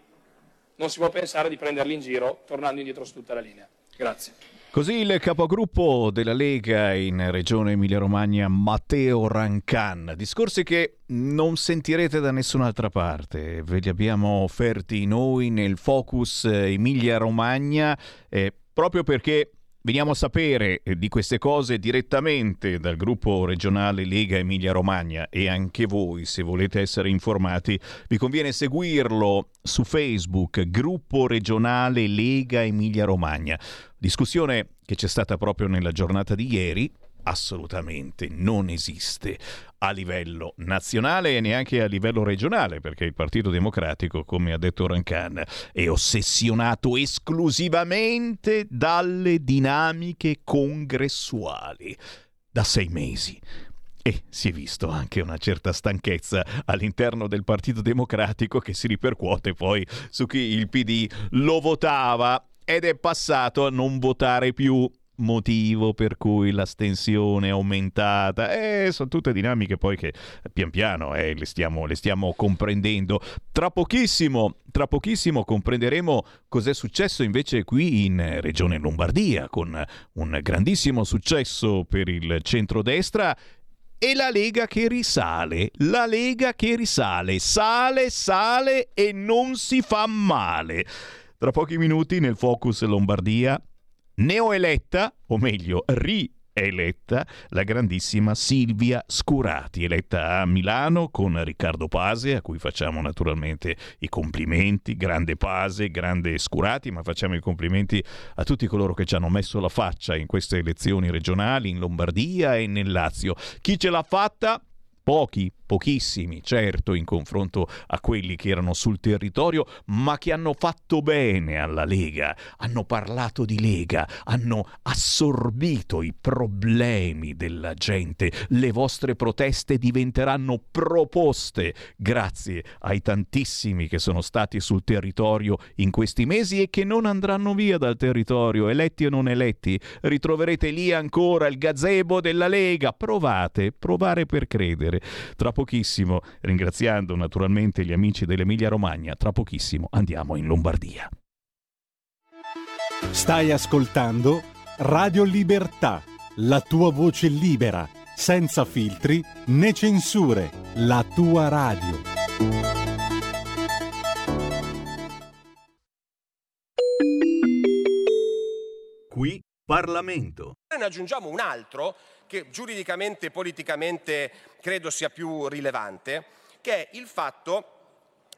S22: non si può pensare di prenderli in giro tornando indietro su tutta la linea. Grazie.
S2: Così il capogruppo della Lega in Regione Emilia-Romagna, Matteo Rancan. Discorsi che non sentirete da nessun'altra parte. Ve li abbiamo offerti noi nel Focus Emilia-Romagna eh, proprio perché Veniamo a sapere di queste cose direttamente dal gruppo regionale Lega Emilia Romagna e anche voi, se volete essere informati, vi conviene seguirlo su Facebook, gruppo regionale Lega Emilia Romagna. Discussione che c'è stata proprio nella giornata di ieri assolutamente non esiste a livello nazionale e neanche a livello regionale, perché il Partito Democratico, come ha detto Rancan, è ossessionato esclusivamente dalle dinamiche congressuali. Da sei mesi. E si è visto anche una certa stanchezza all'interno del Partito Democratico che si ripercuote poi su chi il PD lo votava. Ed è passato a non votare più motivo per cui l'astensione è aumentata. Eh, sono tutte dinamiche poi che pian piano eh, le, stiamo, le stiamo comprendendo. Tra pochissimo, tra pochissimo comprenderemo cos'è successo invece qui in Regione Lombardia, con un grandissimo successo per il centrodestra e la Lega che risale, la Lega che risale, sale, sale e non si fa male. Tra pochi minuti nel Focus Lombardia neoeletta, o meglio rieletta, la grandissima Silvia Scurati, eletta a Milano con Riccardo Pase, a cui facciamo naturalmente i complimenti, grande Pase, grande Scurati, ma facciamo i complimenti a tutti coloro che ci hanno messo la faccia in queste elezioni regionali in Lombardia e nel Lazio. Chi ce l'ha fatta? Pochi, pochissimi, certo, in confronto a quelli che erano sul territorio, ma che hanno fatto bene alla Lega, hanno parlato di Lega, hanno assorbito i problemi della gente. Le vostre proteste diventeranno proposte grazie ai tantissimi che sono stati sul territorio in questi mesi e che non andranno via dal territorio, eletti o non eletti. Ritroverete lì ancora il gazebo della Lega. Provate, provare per credere. Tra pochissimo, ringraziando naturalmente gli amici dell'Emilia Romagna, tra pochissimo andiamo in Lombardia.
S20: Stai ascoltando Radio Libertà, la tua voce libera, senza filtri né censure, la tua radio.
S15: Qui Parlamento.
S17: Ne aggiungiamo un altro che giuridicamente e politicamente credo sia più rilevante, che è il fatto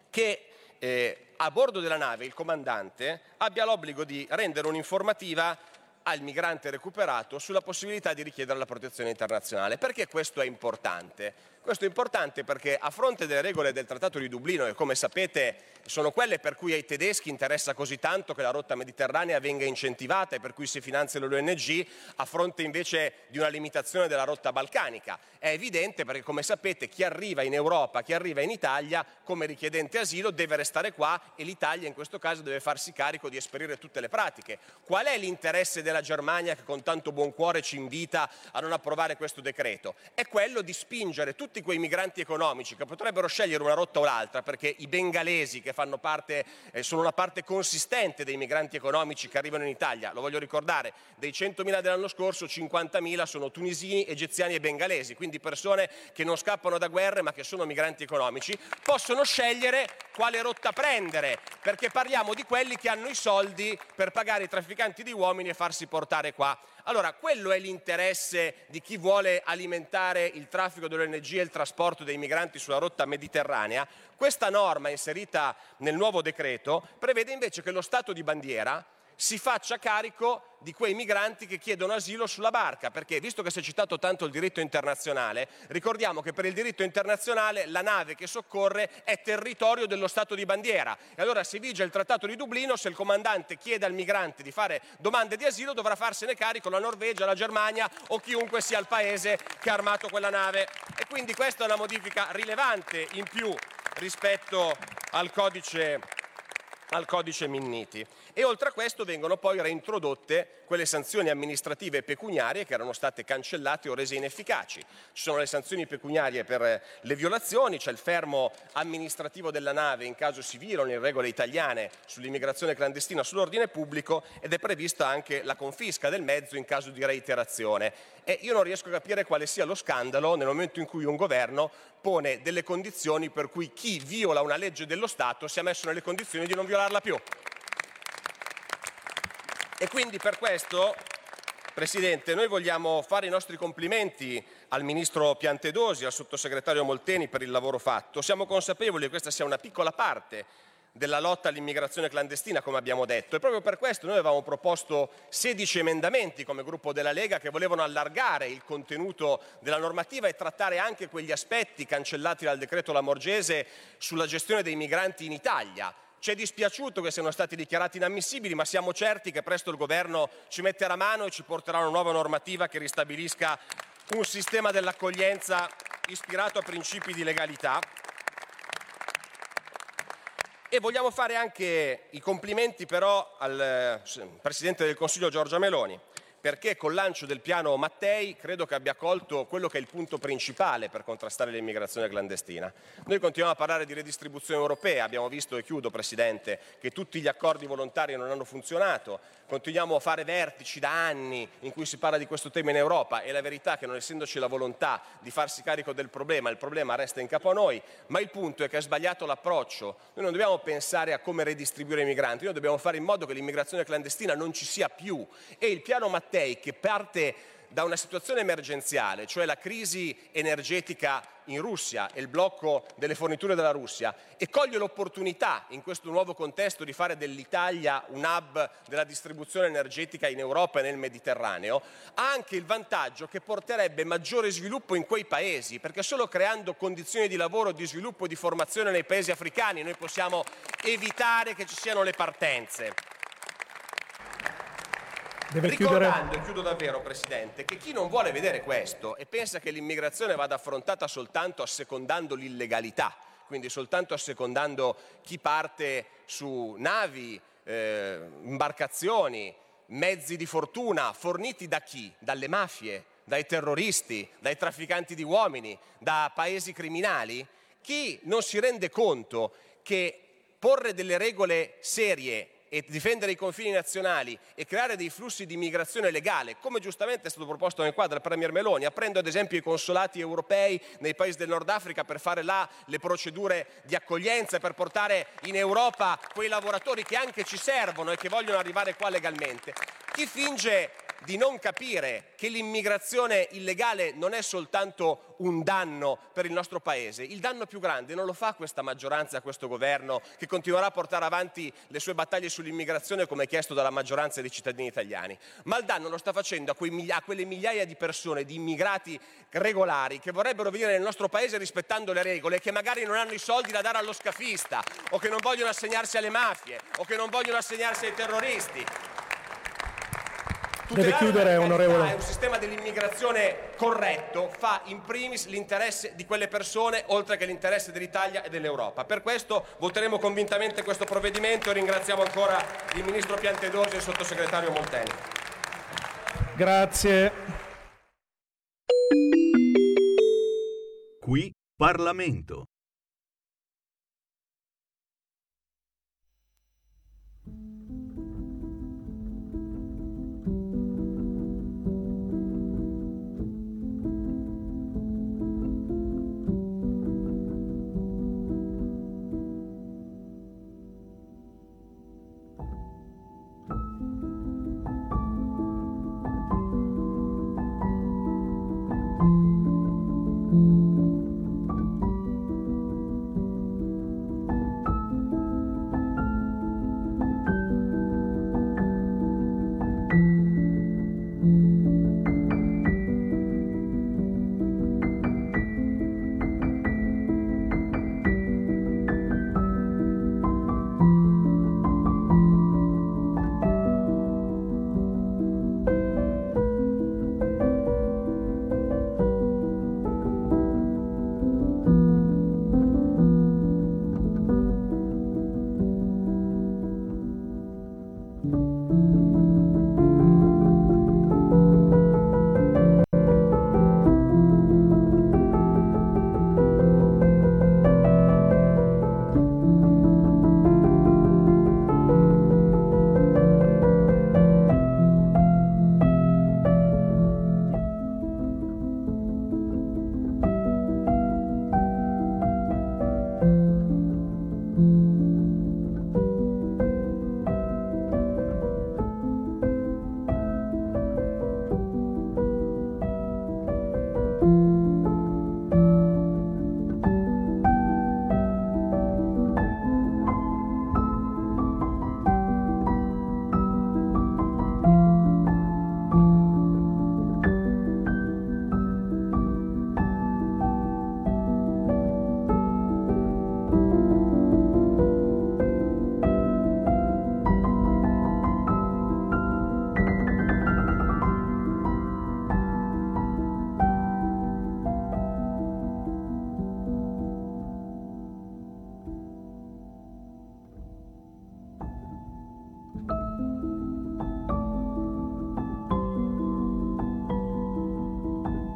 S17: che eh, a bordo della nave il comandante abbia l'obbligo di rendere un'informativa al migrante recuperato sulla possibilità di richiedere la protezione internazionale. Perché questo è importante? Questo è importante perché a fronte delle regole del Trattato di Dublino, che come sapete sono quelle per cui ai tedeschi interessa così tanto che la rotta mediterranea venga incentivata e per cui si finanziano le ONG, a fronte invece di una limitazione della rotta balcanica. È evidente perché come sapete chi arriva in Europa, chi arriva in Italia come richiedente asilo deve restare qua e l'Italia in questo caso deve farsi carico di esperire tutte le pratiche. Qual è l'interesse della Germania che con tanto buon cuore ci invita a non approvare questo decreto? È quello di spingere tutti tutti quei migranti economici che potrebbero scegliere una rotta o l'altra, perché i bengalesi che fanno parte, eh, sono una parte consistente dei migranti economici che arrivano in Italia, lo voglio ricordare, dei 100.000 dell'anno scorso 50.000 sono tunisini, egiziani e bengalesi, quindi persone che non scappano da guerre ma che sono migranti economici, possono scegliere quale rotta prendere, perché parliamo di quelli che hanno i soldi per pagare i trafficanti di uomini e farsi portare qua. Allora, quello è l'interesse di chi vuole alimentare il traffico dell'energia e il trasporto dei migranti sulla rotta mediterranea. Questa norma inserita nel nuovo decreto prevede invece che lo Stato di bandiera si faccia carico di quei migranti che chiedono asilo sulla barca, perché visto che si è citato tanto il diritto internazionale, ricordiamo che per il diritto internazionale la nave che soccorre è territorio dello Stato di bandiera e allora se vige il Trattato di Dublino, se il comandante chiede al migrante di fare domande di asilo dovrà farsene carico la Norvegia, la Germania o chiunque sia il paese che ha armato quella nave. E quindi questa è una modifica rilevante in più rispetto al codice al codice Minniti. E oltre a questo vengono poi reintrodotte quelle sanzioni amministrative e pecuniarie che erano state cancellate o rese inefficaci. Ci sono le sanzioni pecuniarie per le violazioni, c'è il fermo amministrativo della nave in caso si violino le regole italiane sull'immigrazione clandestina, sull'ordine pubblico ed è prevista anche la confisca del mezzo in caso di reiterazione. E io non riesco a capire quale sia lo scandalo nel momento in cui un governo pone delle condizioni per cui chi viola una legge dello Stato sia messo nelle condizioni di non violarla più. E quindi per questo, Presidente, noi vogliamo fare i nostri complimenti al Ministro Piantedosi, al Sottosegretario Molteni per il lavoro fatto. Siamo consapevoli che questa sia una piccola parte della lotta all'immigrazione clandestina, come abbiamo detto. E proprio per questo noi avevamo proposto 16 emendamenti come gruppo della Lega che volevano allargare il contenuto della normativa e trattare anche quegli aspetti cancellati dal decreto Lamorgese sulla gestione dei migranti in Italia. Ci è dispiaciuto che siano stati dichiarati inammissibili, ma siamo certi che presto il Governo ci metterà mano e ci porterà una nuova normativa che ristabilisca un sistema dell'accoglienza ispirato a principi di legalità e vogliamo fare anche i complimenti però al eh, Presidente del Consiglio Giorgia Meloni, perché col lancio del piano Mattei credo che abbia colto quello che è il punto principale per contrastare l'immigrazione clandestina. Noi continuiamo a parlare di redistribuzione europea, abbiamo visto, e chiudo Presidente, che tutti gli accordi volontari non hanno funzionato, continuiamo a fare vertici da anni in cui si parla di questo tema in Europa e la verità è che non essendoci la volontà di farsi carico del problema, il problema resta in capo a noi, ma il punto è che è sbagliato l'approccio. Noi non dobbiamo pensare a come redistribuire i migranti, noi dobbiamo fare in modo che l'immigrazione clandestina non ci sia più e il piano Mattei che parte da una situazione emergenziale, cioè la crisi energetica in Russia e il blocco delle forniture della Russia, e coglie l'opportunità in questo nuovo contesto di fare dell'Italia un hub della distribuzione energetica in Europa e nel Mediterraneo, ha anche il vantaggio che porterebbe maggiore sviluppo in quei paesi, perché solo creando condizioni di lavoro, di sviluppo e di formazione nei paesi africani noi possiamo evitare che ci siano le partenze.
S16: Deve
S17: Ricordando,
S16: chiudere.
S17: chiudo davvero Presidente, che chi non vuole vedere questo e pensa che l'immigrazione vada affrontata soltanto assecondando l'illegalità, quindi soltanto assecondando chi parte su navi, eh, imbarcazioni, mezzi di fortuna, forniti da chi? Dalle mafie, dai terroristi, dai trafficanti di uomini, da paesi criminali? Chi non si rende conto che porre delle regole serie e difendere i confini nazionali e creare dei flussi di immigrazione legale, come giustamente è stato proposto nel quadro del Premier Meloni, aprendo ad esempio i consolati europei nei paesi del Nord Africa per fare là le procedure di accoglienza per portare in Europa quei lavoratori che anche ci servono e che vogliono arrivare qua legalmente. Chi finge di non capire che l'immigrazione illegale non è soltanto un danno per il nostro Paese, il danno più grande non lo fa questa maggioranza questo governo che continuerà a portare avanti le sue battaglie sull'immigrazione come chiesto dalla maggioranza dei cittadini italiani, ma il danno lo sta facendo a, quei, a quelle migliaia di persone, di immigrati regolari che vorrebbero venire nel nostro Paese rispettando le regole e che magari non hanno i soldi da dare allo scafista o che non vogliono assegnarsi alle mafie o che non vogliono assegnarsi ai terroristi.
S16: Deve chiudere, onorevole.
S17: un sistema dell'immigrazione corretto fa in primis l'interesse di quelle persone oltre che l'interesse dell'Italia e dell'Europa. Per questo voteremo convintamente questo provvedimento e ringraziamo ancora il Ministro Piantedosi e il Sottosegretario Molteni.
S16: Grazie.
S15: Qui Parlamento.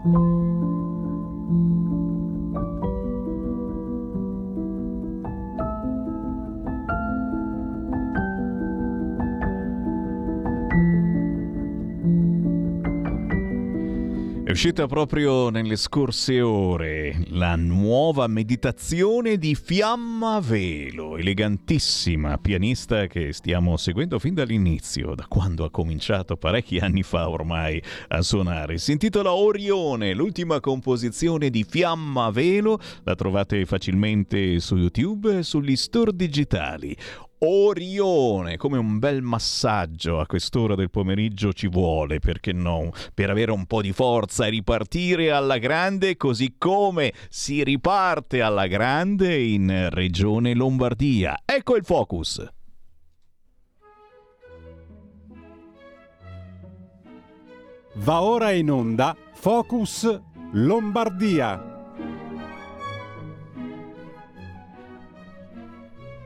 S2: thank you uscita proprio nelle scorse ore la nuova meditazione di Fiamma Velo, elegantissima pianista che stiamo seguendo fin dall'inizio, da quando ha cominciato parecchi anni fa ormai a suonare. Si intitola Orione, l'ultima composizione di Fiamma Velo, la trovate facilmente su YouTube e sugli store digitali. Orione, come un bel massaggio a quest'ora del pomeriggio ci vuole, perché no? Per avere un po' di forza e ripartire alla grande, così come si riparte alla grande in Regione Lombardia. Ecco il focus.
S20: Va ora in onda Focus Lombardia.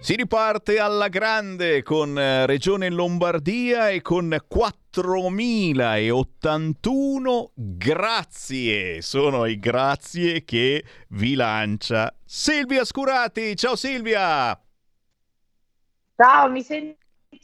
S2: Si riparte alla grande con eh, Regione Lombardia e con 4081 grazie. Sono i grazie che vi lancia Silvia Scurati. Ciao Silvia!
S24: Ciao, mi senti?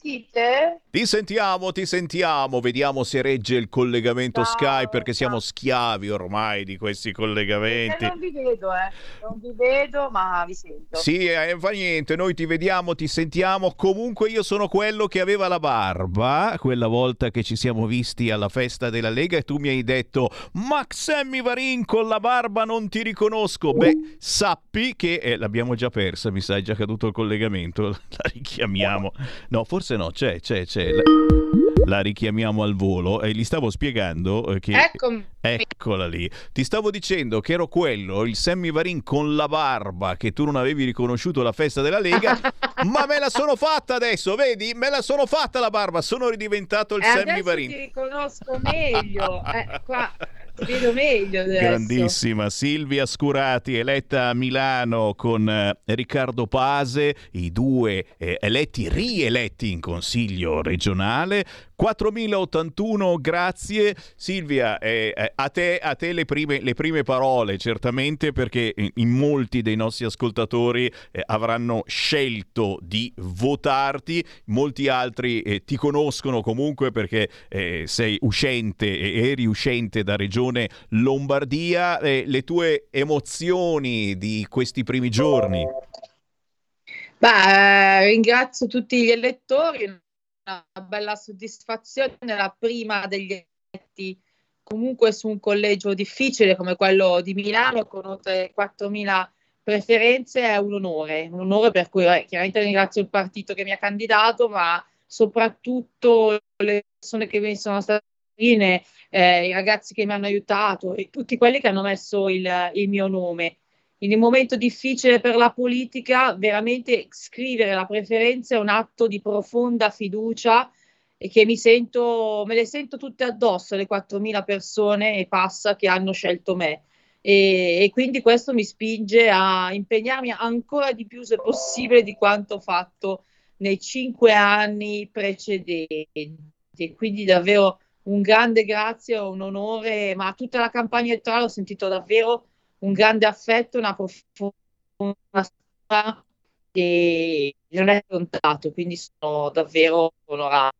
S24: Sentite?
S2: Ti sentiamo, ti sentiamo, vediamo se regge il collegamento ciao, Skype perché ciao. siamo schiavi ormai di questi collegamenti.
S24: Eh, non vi vedo, eh. Non vi vedo, ma vi sento.
S2: Sì, eh, fa niente, noi ti vediamo, ti sentiamo. Comunque io sono quello che aveva la barba quella volta che ci siamo visti alla festa della Lega e tu mi hai detto "Max Sammy Varin con la barba non ti riconosco". Beh, sappi che eh, l'abbiamo già persa, mi sa, è già caduto il collegamento. [LAUGHS] La richiamiamo. No, forse no, c'è, c'è, c'è. La, la richiamiamo al volo e gli stavo spiegando eh, che...
S24: Eccomi.
S2: Eccola lì. Ti stavo dicendo che ero quello, il Sammy Varin con la barba che tu non avevi riconosciuto alla festa della Lega, [LAUGHS] ma me la sono fatta adesso, vedi? Me la sono fatta la barba, sono ridiventato il
S24: eh,
S2: Sammy Varin.
S24: ti riconosco meglio. Eh, qua vedo meglio adesso.
S2: Grandissima Silvia Scurati, eletta a Milano con eh, Riccardo Pase, i due eh, eletti, rieletti in consiglio regionale. 4081, grazie. Silvia, eh, eh, a te, a te le, prime, le, prime, parole certamente perché in, molti dei nostri ascoltatori eh, avranno scelto di votarti, molti altri eh, ti conoscono comunque perché eh, sei uscente e eri uscente da Regione Lombardia, le tue emozioni di questi primi giorni?
S24: Beh, ringrazio tutti gli elettori, una bella soddisfazione, la prima degli eletti comunque su un collegio difficile come quello di Milano con oltre 4.000 preferenze è un onore, un onore per cui eh, chiaramente ringrazio il partito che mi ha candidato, ma soprattutto le persone che mi sono state vicine, eh, i ragazzi che mi hanno aiutato e tutti quelli che hanno messo il, il mio nome in un momento difficile per la politica, veramente scrivere la preferenza è un atto di profonda fiducia e che mi sento, me le sento tutte addosso, le 4.000 persone e passa che hanno scelto me. E, e, quindi questo mi spinge a impegnarmi ancora di più, se possibile, di quanto ho fatto nei cinque anni precedenti. Quindi davvero un grande grazie, un onore, ma tutta la campagna elettorale ho sentito davvero un grande affetto, una profonda e non è scontato, quindi sono davvero onorato,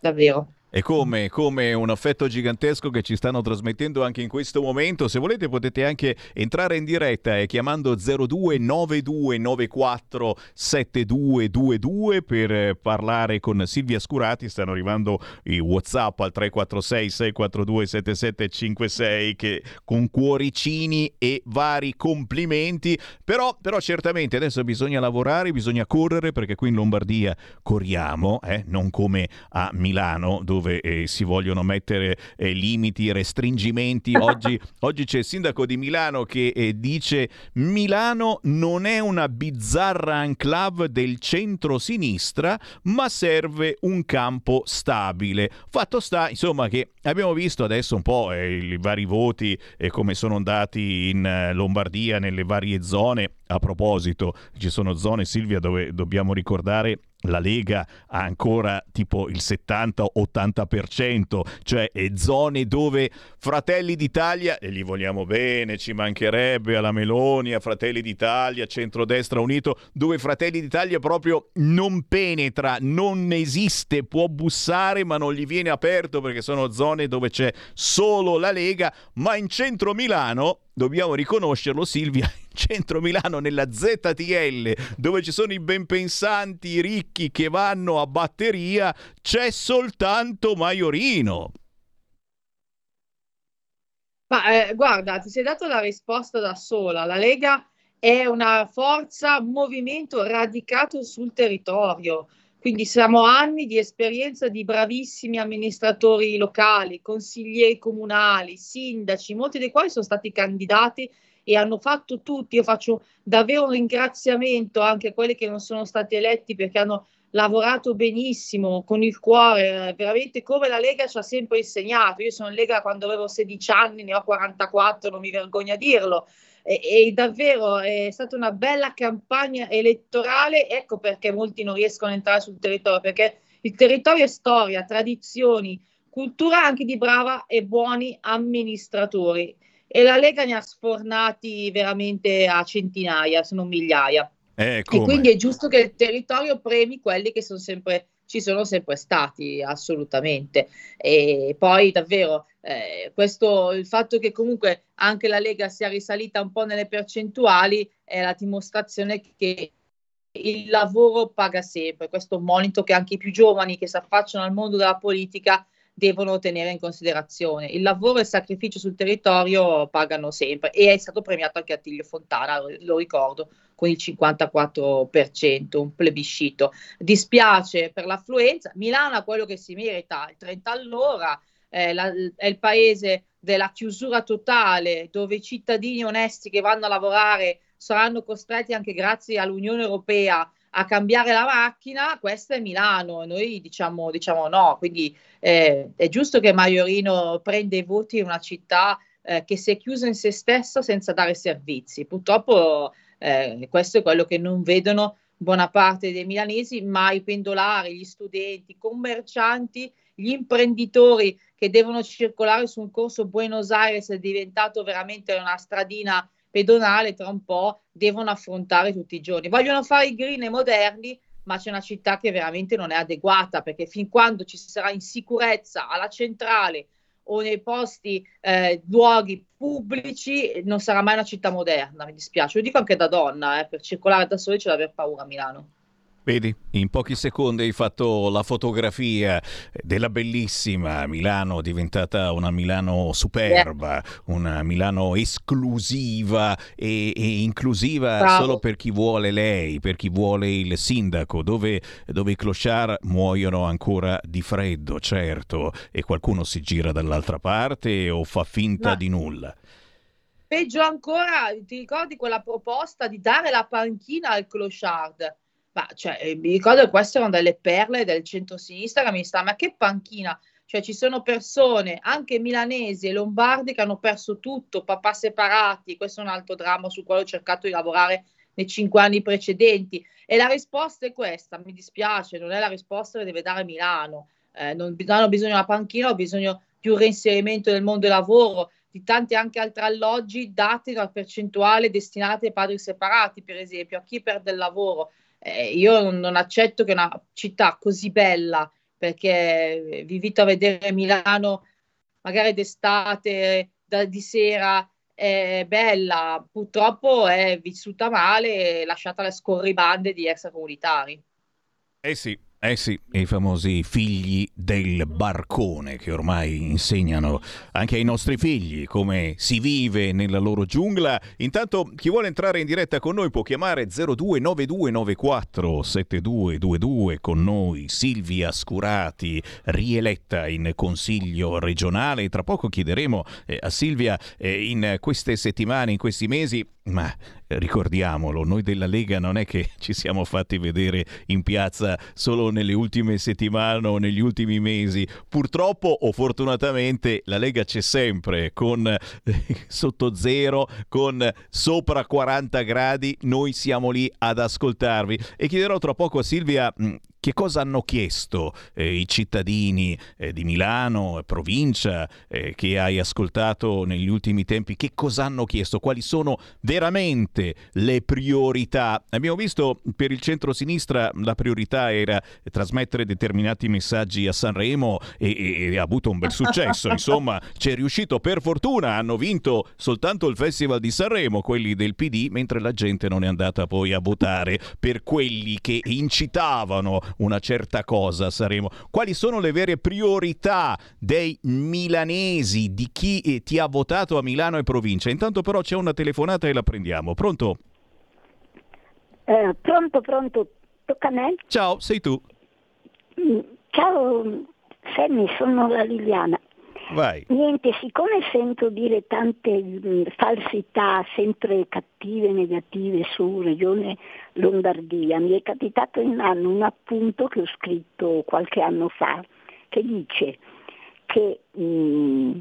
S24: davvero.
S2: E come, come un affetto gigantesco che ci stanno trasmettendo anche in questo momento. Se volete potete anche entrare in diretta e chiamando 0292947222 per parlare con Silvia Scurati. Stanno arrivando i WhatsApp al 346 642 7756 che con cuoricini e vari complimenti. Però, però certamente adesso bisogna lavorare, bisogna correre perché qui in Lombardia corriamo, eh? non come a Milano dove dove eh, si vogliono mettere eh, limiti, restringimenti. [LAUGHS] Oggi, oggi, c'è il sindaco di Milano che eh, dice Milano non è una bizzarra enclave del centro-sinistra, ma serve un campo stabile. Fatto sta, insomma, che abbiamo visto adesso un po' eh, i vari voti e come sono andati in eh, Lombardia, nelle varie zone. A proposito, ci sono zone, Silvia, dove dobbiamo ricordare la Lega ha ancora tipo il 70-80%, cioè zone dove Fratelli d'Italia, e gli vogliamo bene, ci mancherebbe alla Meloni, a Fratelli d'Italia, Centrodestra Unito, dove Fratelli d'Italia proprio non penetra, non esiste, può bussare ma non gli viene aperto perché sono zone dove c'è solo la Lega, ma in centro Milano dobbiamo riconoscerlo Silvia, [LAUGHS] centro Milano nella ZTL dove ci sono i ben pensanti, i ricchi che vanno a batteria, c'è soltanto Maiorino.
S24: Ma eh, guarda, ti sei dato la risposta da sola. La Lega è una forza, un movimento radicato sul territorio. Quindi siamo anni di esperienza di bravissimi amministratori locali, consiglieri comunali, sindaci, molti dei quali sono stati candidati e hanno fatto tutti. Io faccio davvero un ringraziamento anche a quelli che non sono stati eletti perché hanno lavorato benissimo, con il cuore, veramente come la Lega ci ha sempre insegnato. Io sono in Lega quando avevo 16 anni, ne ho 44, non mi vergogno a dirlo e, e, davvero è stata una bella campagna elettorale, ecco perché molti non riescono a entrare sul territorio, perché il territorio è storia, tradizioni, cultura anche di brava e buoni amministratori e la Lega ne ha sfornati veramente a centinaia, se non migliaia.
S2: Eh,
S24: e quindi è giusto che il territorio premi quelli che sono sempre ci sono sempre stati assolutamente. E poi davvero eh, questo, il fatto che comunque anche la Lega sia risalita un po' nelle percentuali è la dimostrazione che il lavoro paga sempre. Questo monito che anche i più giovani che si affacciano al mondo della politica devono tenere in considerazione. Il lavoro e il sacrificio sul territorio pagano sempre e è stato premiato anche Attilio Fontana, lo, ricordo, con il 54%, un plebiscito. Dispiace per l'affluenza, Milano ha quello che si merita, il 30 all'ora, eh, la, è il paese della chiusura totale, dove i cittadini onesti che vanno a lavorare saranno costretti anche grazie all'Unione Europea a cambiare la macchina, questa è Milano, noi diciamo, diciamo no, quindi eh, è giusto che Maiorino prenda i voti in una città eh, che si è chiusa in se stessa senza dare servizi. Purtroppo eh, questo è quello che non vedono buona parte dei milanesi, ma i pendolari, gli studenti, i commercianti, gli imprenditori che devono circolare su un corso Buenos Aires è diventato veramente una stradina pedonale, tra un po' devono affrontare tutti i giorni. Vogliono fare i green e moderni, ma c'è una città che veramente non è adeguata perché fin quando ci sarà insicurezza alla centrale o nei posti, eh, luoghi pubblici, non sarà mai una città moderna, mi dispiace. Lo dico anche da donna, eh, per circolare da soli c'è da aver paura a Milano.
S2: Vedi, in pochi secondi hai fatto la fotografia della bellissima Milano, diventata una Milano superba, una Milano esclusiva e, e inclusiva Bravo. solo per chi vuole lei, per chi vuole il sindaco, dove, dove i clochard muoiono ancora di freddo, certo, e qualcuno si gira dall'altra parte o fa finta no. di nulla.
S24: Peggio ancora, ti ricordi quella proposta di dare la panchina al clochard? Ma cioè, eh, mi ricordo che queste erano delle perle del centro-sinistra che mi sta, ma che panchina! Cioè, ci sono persone, anche milanesi e lombardi, che hanno perso tutto, papà separati. Questo è un altro dramma su cui ho cercato di lavorare nei cinque anni precedenti. E la risposta è questa: mi dispiace, non è la risposta che deve dare Milano. Eh, non, ho bisogno di una panchina, ho bisogno di un reinserimento nel mondo del lavoro, di tanti anche altri alloggi dati dalla percentuale destinati ai padri separati, per esempio, a chi perde il lavoro eh, io non, accetto che una città così bella, perché vi invito a vedere Milano magari d'estate, da, di sera, è bella, purtroppo è vissuta male e lasciata alle scorribande di extracomunitari.
S2: Eh sì, eh sì, i famosi figli del barcone che ormai insegnano anche ai nostri figli come si vive nella loro giungla. Intanto chi vuole entrare in diretta con noi può chiamare 0292947222 con noi Silvia Scurati, rieletta in consiglio regionale. Tra poco chiederemo eh, a Silvia eh, in queste settimane, in questi mesi Ma ricordiamolo, noi della Lega non è che [LAUGHS] ci siamo fatti vedere in piazza solo nelle ultime settimane o negli ultimi mesi. Purtroppo o fortunatamente la Lega c'è sempre con eh, [LAUGHS] sotto zero, con sopra 40 gradi. Noi siamo lì ad ascoltarvi e chiederò tra poco a Silvia mh, che cosa hanno chiesto eh, i cittadini eh, di Milano, provincia, eh, che hai ascoltato negli ultimi tempi, che cosa hanno chiesto, quali sono veramente le priorità. Abbiamo visto per il centro-sinistra la priorità era trasmettere determinati messaggi a Sanremo e, e, e ha avuto un bel successo, [LAUGHS] insomma c'è riuscito. Per fortuna, hanno vinto soltanto il Festival di Sanremo, quelli del PD, mentre la gente non è andata poi a votare per quelli che incitavano una certa cosa saremo. Quali sono le vere priorità dei milanesi, di chi eh, ti ha votato a Milano e provincia? Intanto però c'è una telefonata e la prendiamo. Pronto?
S25: Eh, pronto, pronto. Tocca a me?
S2: Ciao, sei tu.
S25: Mm, ciao, Sammy, sono la Liliana.
S2: Vai.
S25: Niente, siccome sento dire tante mh, falsità sempre cattive, negative su Regione Lombardia, mi è capitato in anno un appunto che ho scritto qualche anno fa che dice che mh,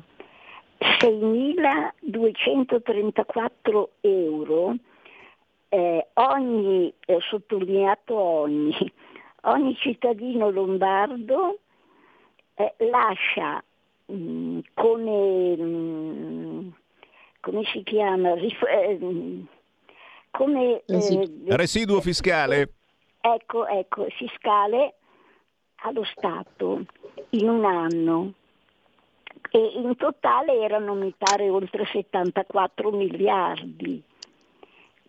S25: 6.234 euro eh, ogni, eh, sottolineato ogni, [LAUGHS] ogni cittadino lombardo eh, lascia Mm, come, mm, come si chiama? Rif- eh, come,
S2: eh, Residuo fiscale.
S25: Ecco, ecco, fiscale allo Stato in un anno e in totale erano mi pare oltre 74 miliardi.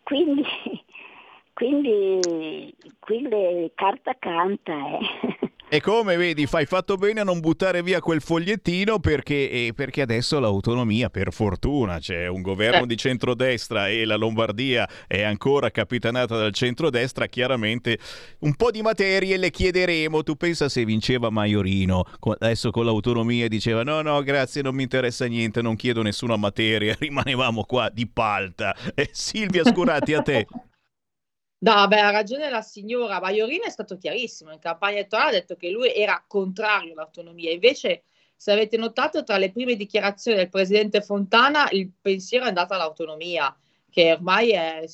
S25: Quindi, [LAUGHS] quindi, quindi carta canta. Eh.
S2: E come vedi, fai fatto bene a non buttare via quel fogliettino perché, eh, perché adesso l'autonomia, per fortuna, c'è un governo eh. di centrodestra e la Lombardia è ancora capitanata dal centrodestra, chiaramente un po' di materie le chiederemo. Tu pensa se vinceva Maiorino, adesso con l'autonomia diceva no, no, grazie, non mi interessa niente, non chiedo nessuna materia, [LAUGHS] rimanevamo qua di palta. E Silvia Scurati, a te.
S24: No, beh, ha ragione la signora. Maiorino è stato chiarissimo. In campagna elettorale ha detto che lui era contrario all'autonomia. Invece, se avete notato, tra le prime dichiarazioni del presidente Fontana, il pensiero è andato all'autonomia, che ormai è,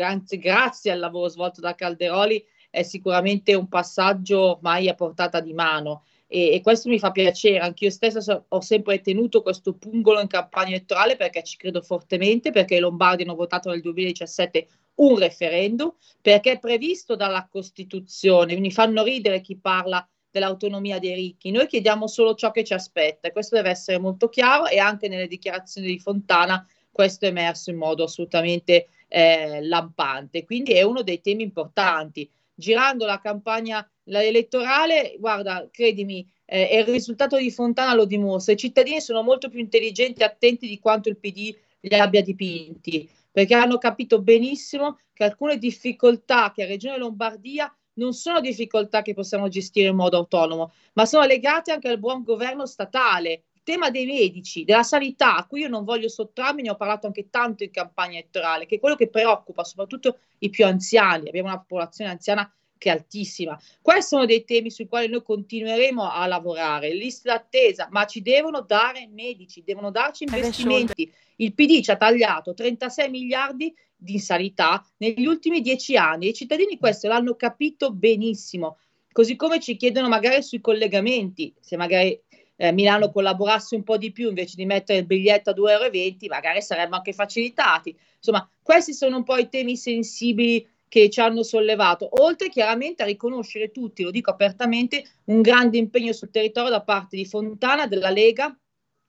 S24: anzi, grazie al lavoro svolto da Calderoli, è sicuramente un passaggio ormai a portata di mano. E, e questo mi fa piacere. Anch'io stessa so, ho sempre tenuto questo pungolo in campagna elettorale perché ci credo fortemente, perché i Lombardi hanno votato nel 2017 un referendum perché è previsto dalla Costituzione. Mi fanno ridere chi parla dell'autonomia dei ricchi. Noi chiediamo solo ciò che ci aspetta e questo deve essere molto chiaro e anche nelle dichiarazioni di Fontana questo è emerso in modo assolutamente eh, lampante. Quindi è uno dei temi importanti. Girando la campagna elettorale, guarda, credimi, eh, il risultato di Fontana lo dimostra. I cittadini sono molto più intelligenti e attenti di quanto il PD li abbia dipinti perché hanno capito benissimo che alcune difficoltà che ha Regione Lombardia non sono difficoltà che possiamo gestire in modo autonomo, ma sono legate anche al buon governo statale. Il tema dei medici, della sanità, a cui io non voglio sottrarmi, ne ho parlato anche tanto in campagna elettorale, che è quello che preoccupa soprattutto i più anziani. Abbiamo una popolazione anziana che è altissima. Questi sono dei temi sui quali noi continueremo a lavorare. Liste d'attesa, ma ci devono dare medici, devono darci investimenti. Il PD ci ha tagliato 36 miliardi di sanità negli ultimi dieci anni e i cittadini questo l'hanno capito benissimo. Così come ci chiedono magari sui collegamenti, se magari eh, Milano collaborasse un po' di più invece di mettere il biglietto a 2,20 euro, magari saremmo anche facilitati. Insomma, questi sono un po' i temi sensibili che ci hanno sollevato, oltre chiaramente a riconoscere tutti, lo dico apertamente, un grande impegno sul territorio da parte di Fontana, della Lega.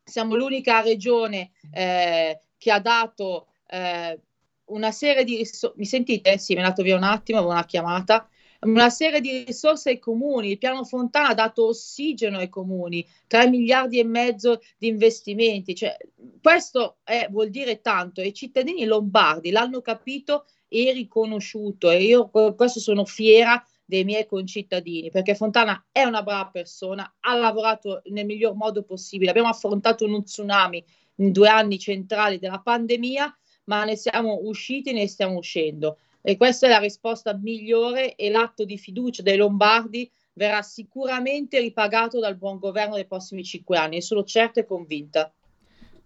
S24: Siamo l'unica regione eh, che ha dato eh, una serie di risorse. Mi sentite? Sì, mi è andato via un attimo, avevo una chiamata. Una serie di risorse ai comuni. Il piano Fontana ha dato ossigeno ai comuni, 3 miliardi e mezzo di investimenti. Cioè, questo è, vuol dire tanto e i cittadini lombardi l'hanno capito e riconosciuto e io questo sono fiera dei miei concittadini perché Fontana è una brava persona, ha lavorato nel miglior modo possibile, abbiamo affrontato uno tsunami in due anni centrali della pandemia, ma ne siamo usciti, ne stiamo uscendo. E questa è la risposta migliore e l'atto di fiducia dei lombardi verrà sicuramente ripagato dal buon governo nei prossimi cinque anni, ne sono certa e convinta.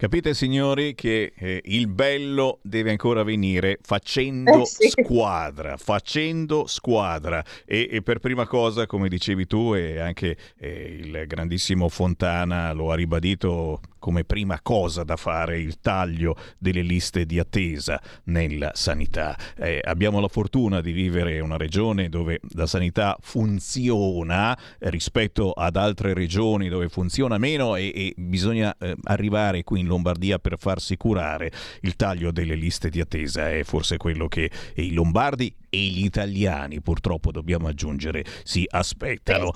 S2: Capite signori che eh, il bello deve ancora venire facendo eh sì. squadra, facendo squadra e, e, per prima cosa, come dicevi tu e anche eh, il grandissimo Fontana lo ha ribadito come prima cosa da fare il taglio delle liste di attesa nella sanità. Eh, abbiamo la fortuna di vivere in una regione dove la sanità funziona rispetto ad altre regioni dove funziona meno e, e bisogna eh, arrivare qui in Lombardia per farsi curare. Il taglio delle liste di attesa è forse quello che i lombardi e gli italiani, purtroppo dobbiamo aggiungere, si aspettano.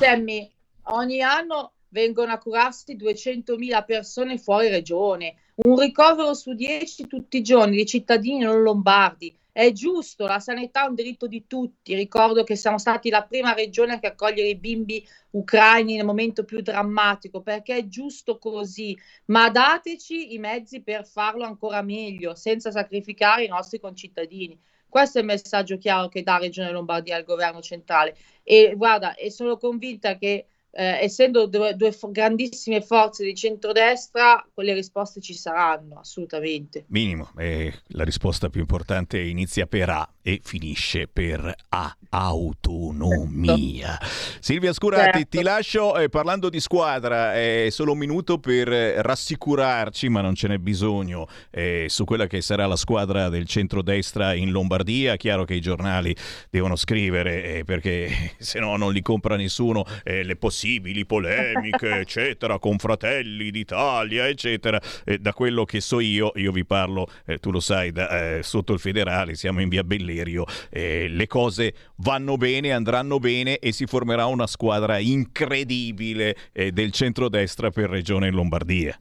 S24: Ogni anno vengono a curarsi 200.000 persone fuori regione, un ricovero su 10 tutti i giorni di cittadini non lombardi. È giusto, la sanità è un diritto di tutti. Ricordo che siamo stati la prima regione che accoglie i bimbi ucraini nel momento più drammatico, perché è giusto così, ma dateci i mezzi per farlo ancora meglio, senza sacrificare i nostri concittadini. Questo è il messaggio chiaro che dà Regione Lombardia al governo centrale. E guarda, e sono convinta che eh, essendo due, due grandissime forze di centrodestra, quelle risposte ci saranno assolutamente.
S2: Minimo, eh, la risposta più importante inizia per A e finisce per A, autonomia. Certo. Silvia Scurati, certo. ti lascio eh, parlando di squadra, eh, solo un minuto per rassicurarci, ma non ce n'è bisogno, eh, su quella che sarà la squadra del centrodestra in Lombardia. Chiaro che i giornali devono scrivere, eh, perché [LAUGHS] se no non li compra nessuno, le possibilità possibili polemiche, [LAUGHS] eccetera, con Fratelli d'Italia, eccetera. Eh, da quello che so io, io vi parlo, eh, tu lo sai, da, eh, sotto il federale, siamo in via Bellerio, eh, le cose vanno bene, andranno bene e si formerà una squadra incredibile eh, del centrodestra per Regione Lombardia.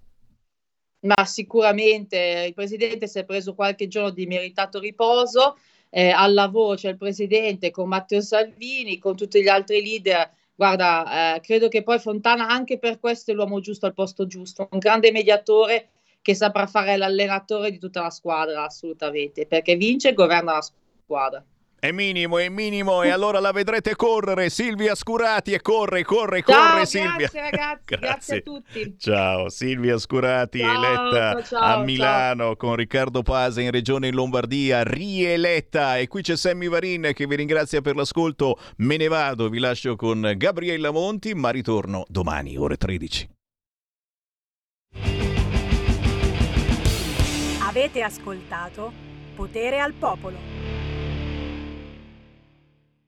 S24: Ma sicuramente il Presidente si è preso qualche giorno di meritato riposo. Eh, alla voce il Presidente con Matteo Salvini, con tutti gli altri leader Guarda, eh, credo che poi Fontana anche per questo è l'uomo giusto al posto giusto, un grande mediatore che saprà fare l'allenatore di tutta la squadra, assolutamente, perché vince e governa la squadra.
S2: È minimo, è minimo e allora la vedrete correre Silvia Scurati e corre, corre, corre
S24: ciao,
S2: Silvia.
S24: Grazie ragazzi, grazie. [LAUGHS] grazie. a tutti.
S2: Ciao, Silvia Scurati ciao, eletta ciao, a Milano con Riccardo Pasa in Regione Lombardia, rieletta e qui c'è Sammy Varin che vi ringrazia per l'ascolto. Me ne vado, vi lascio con Gabriella Monti, ma ritorno domani ore 13.
S26: Avete ascoltato Potere al Popolo.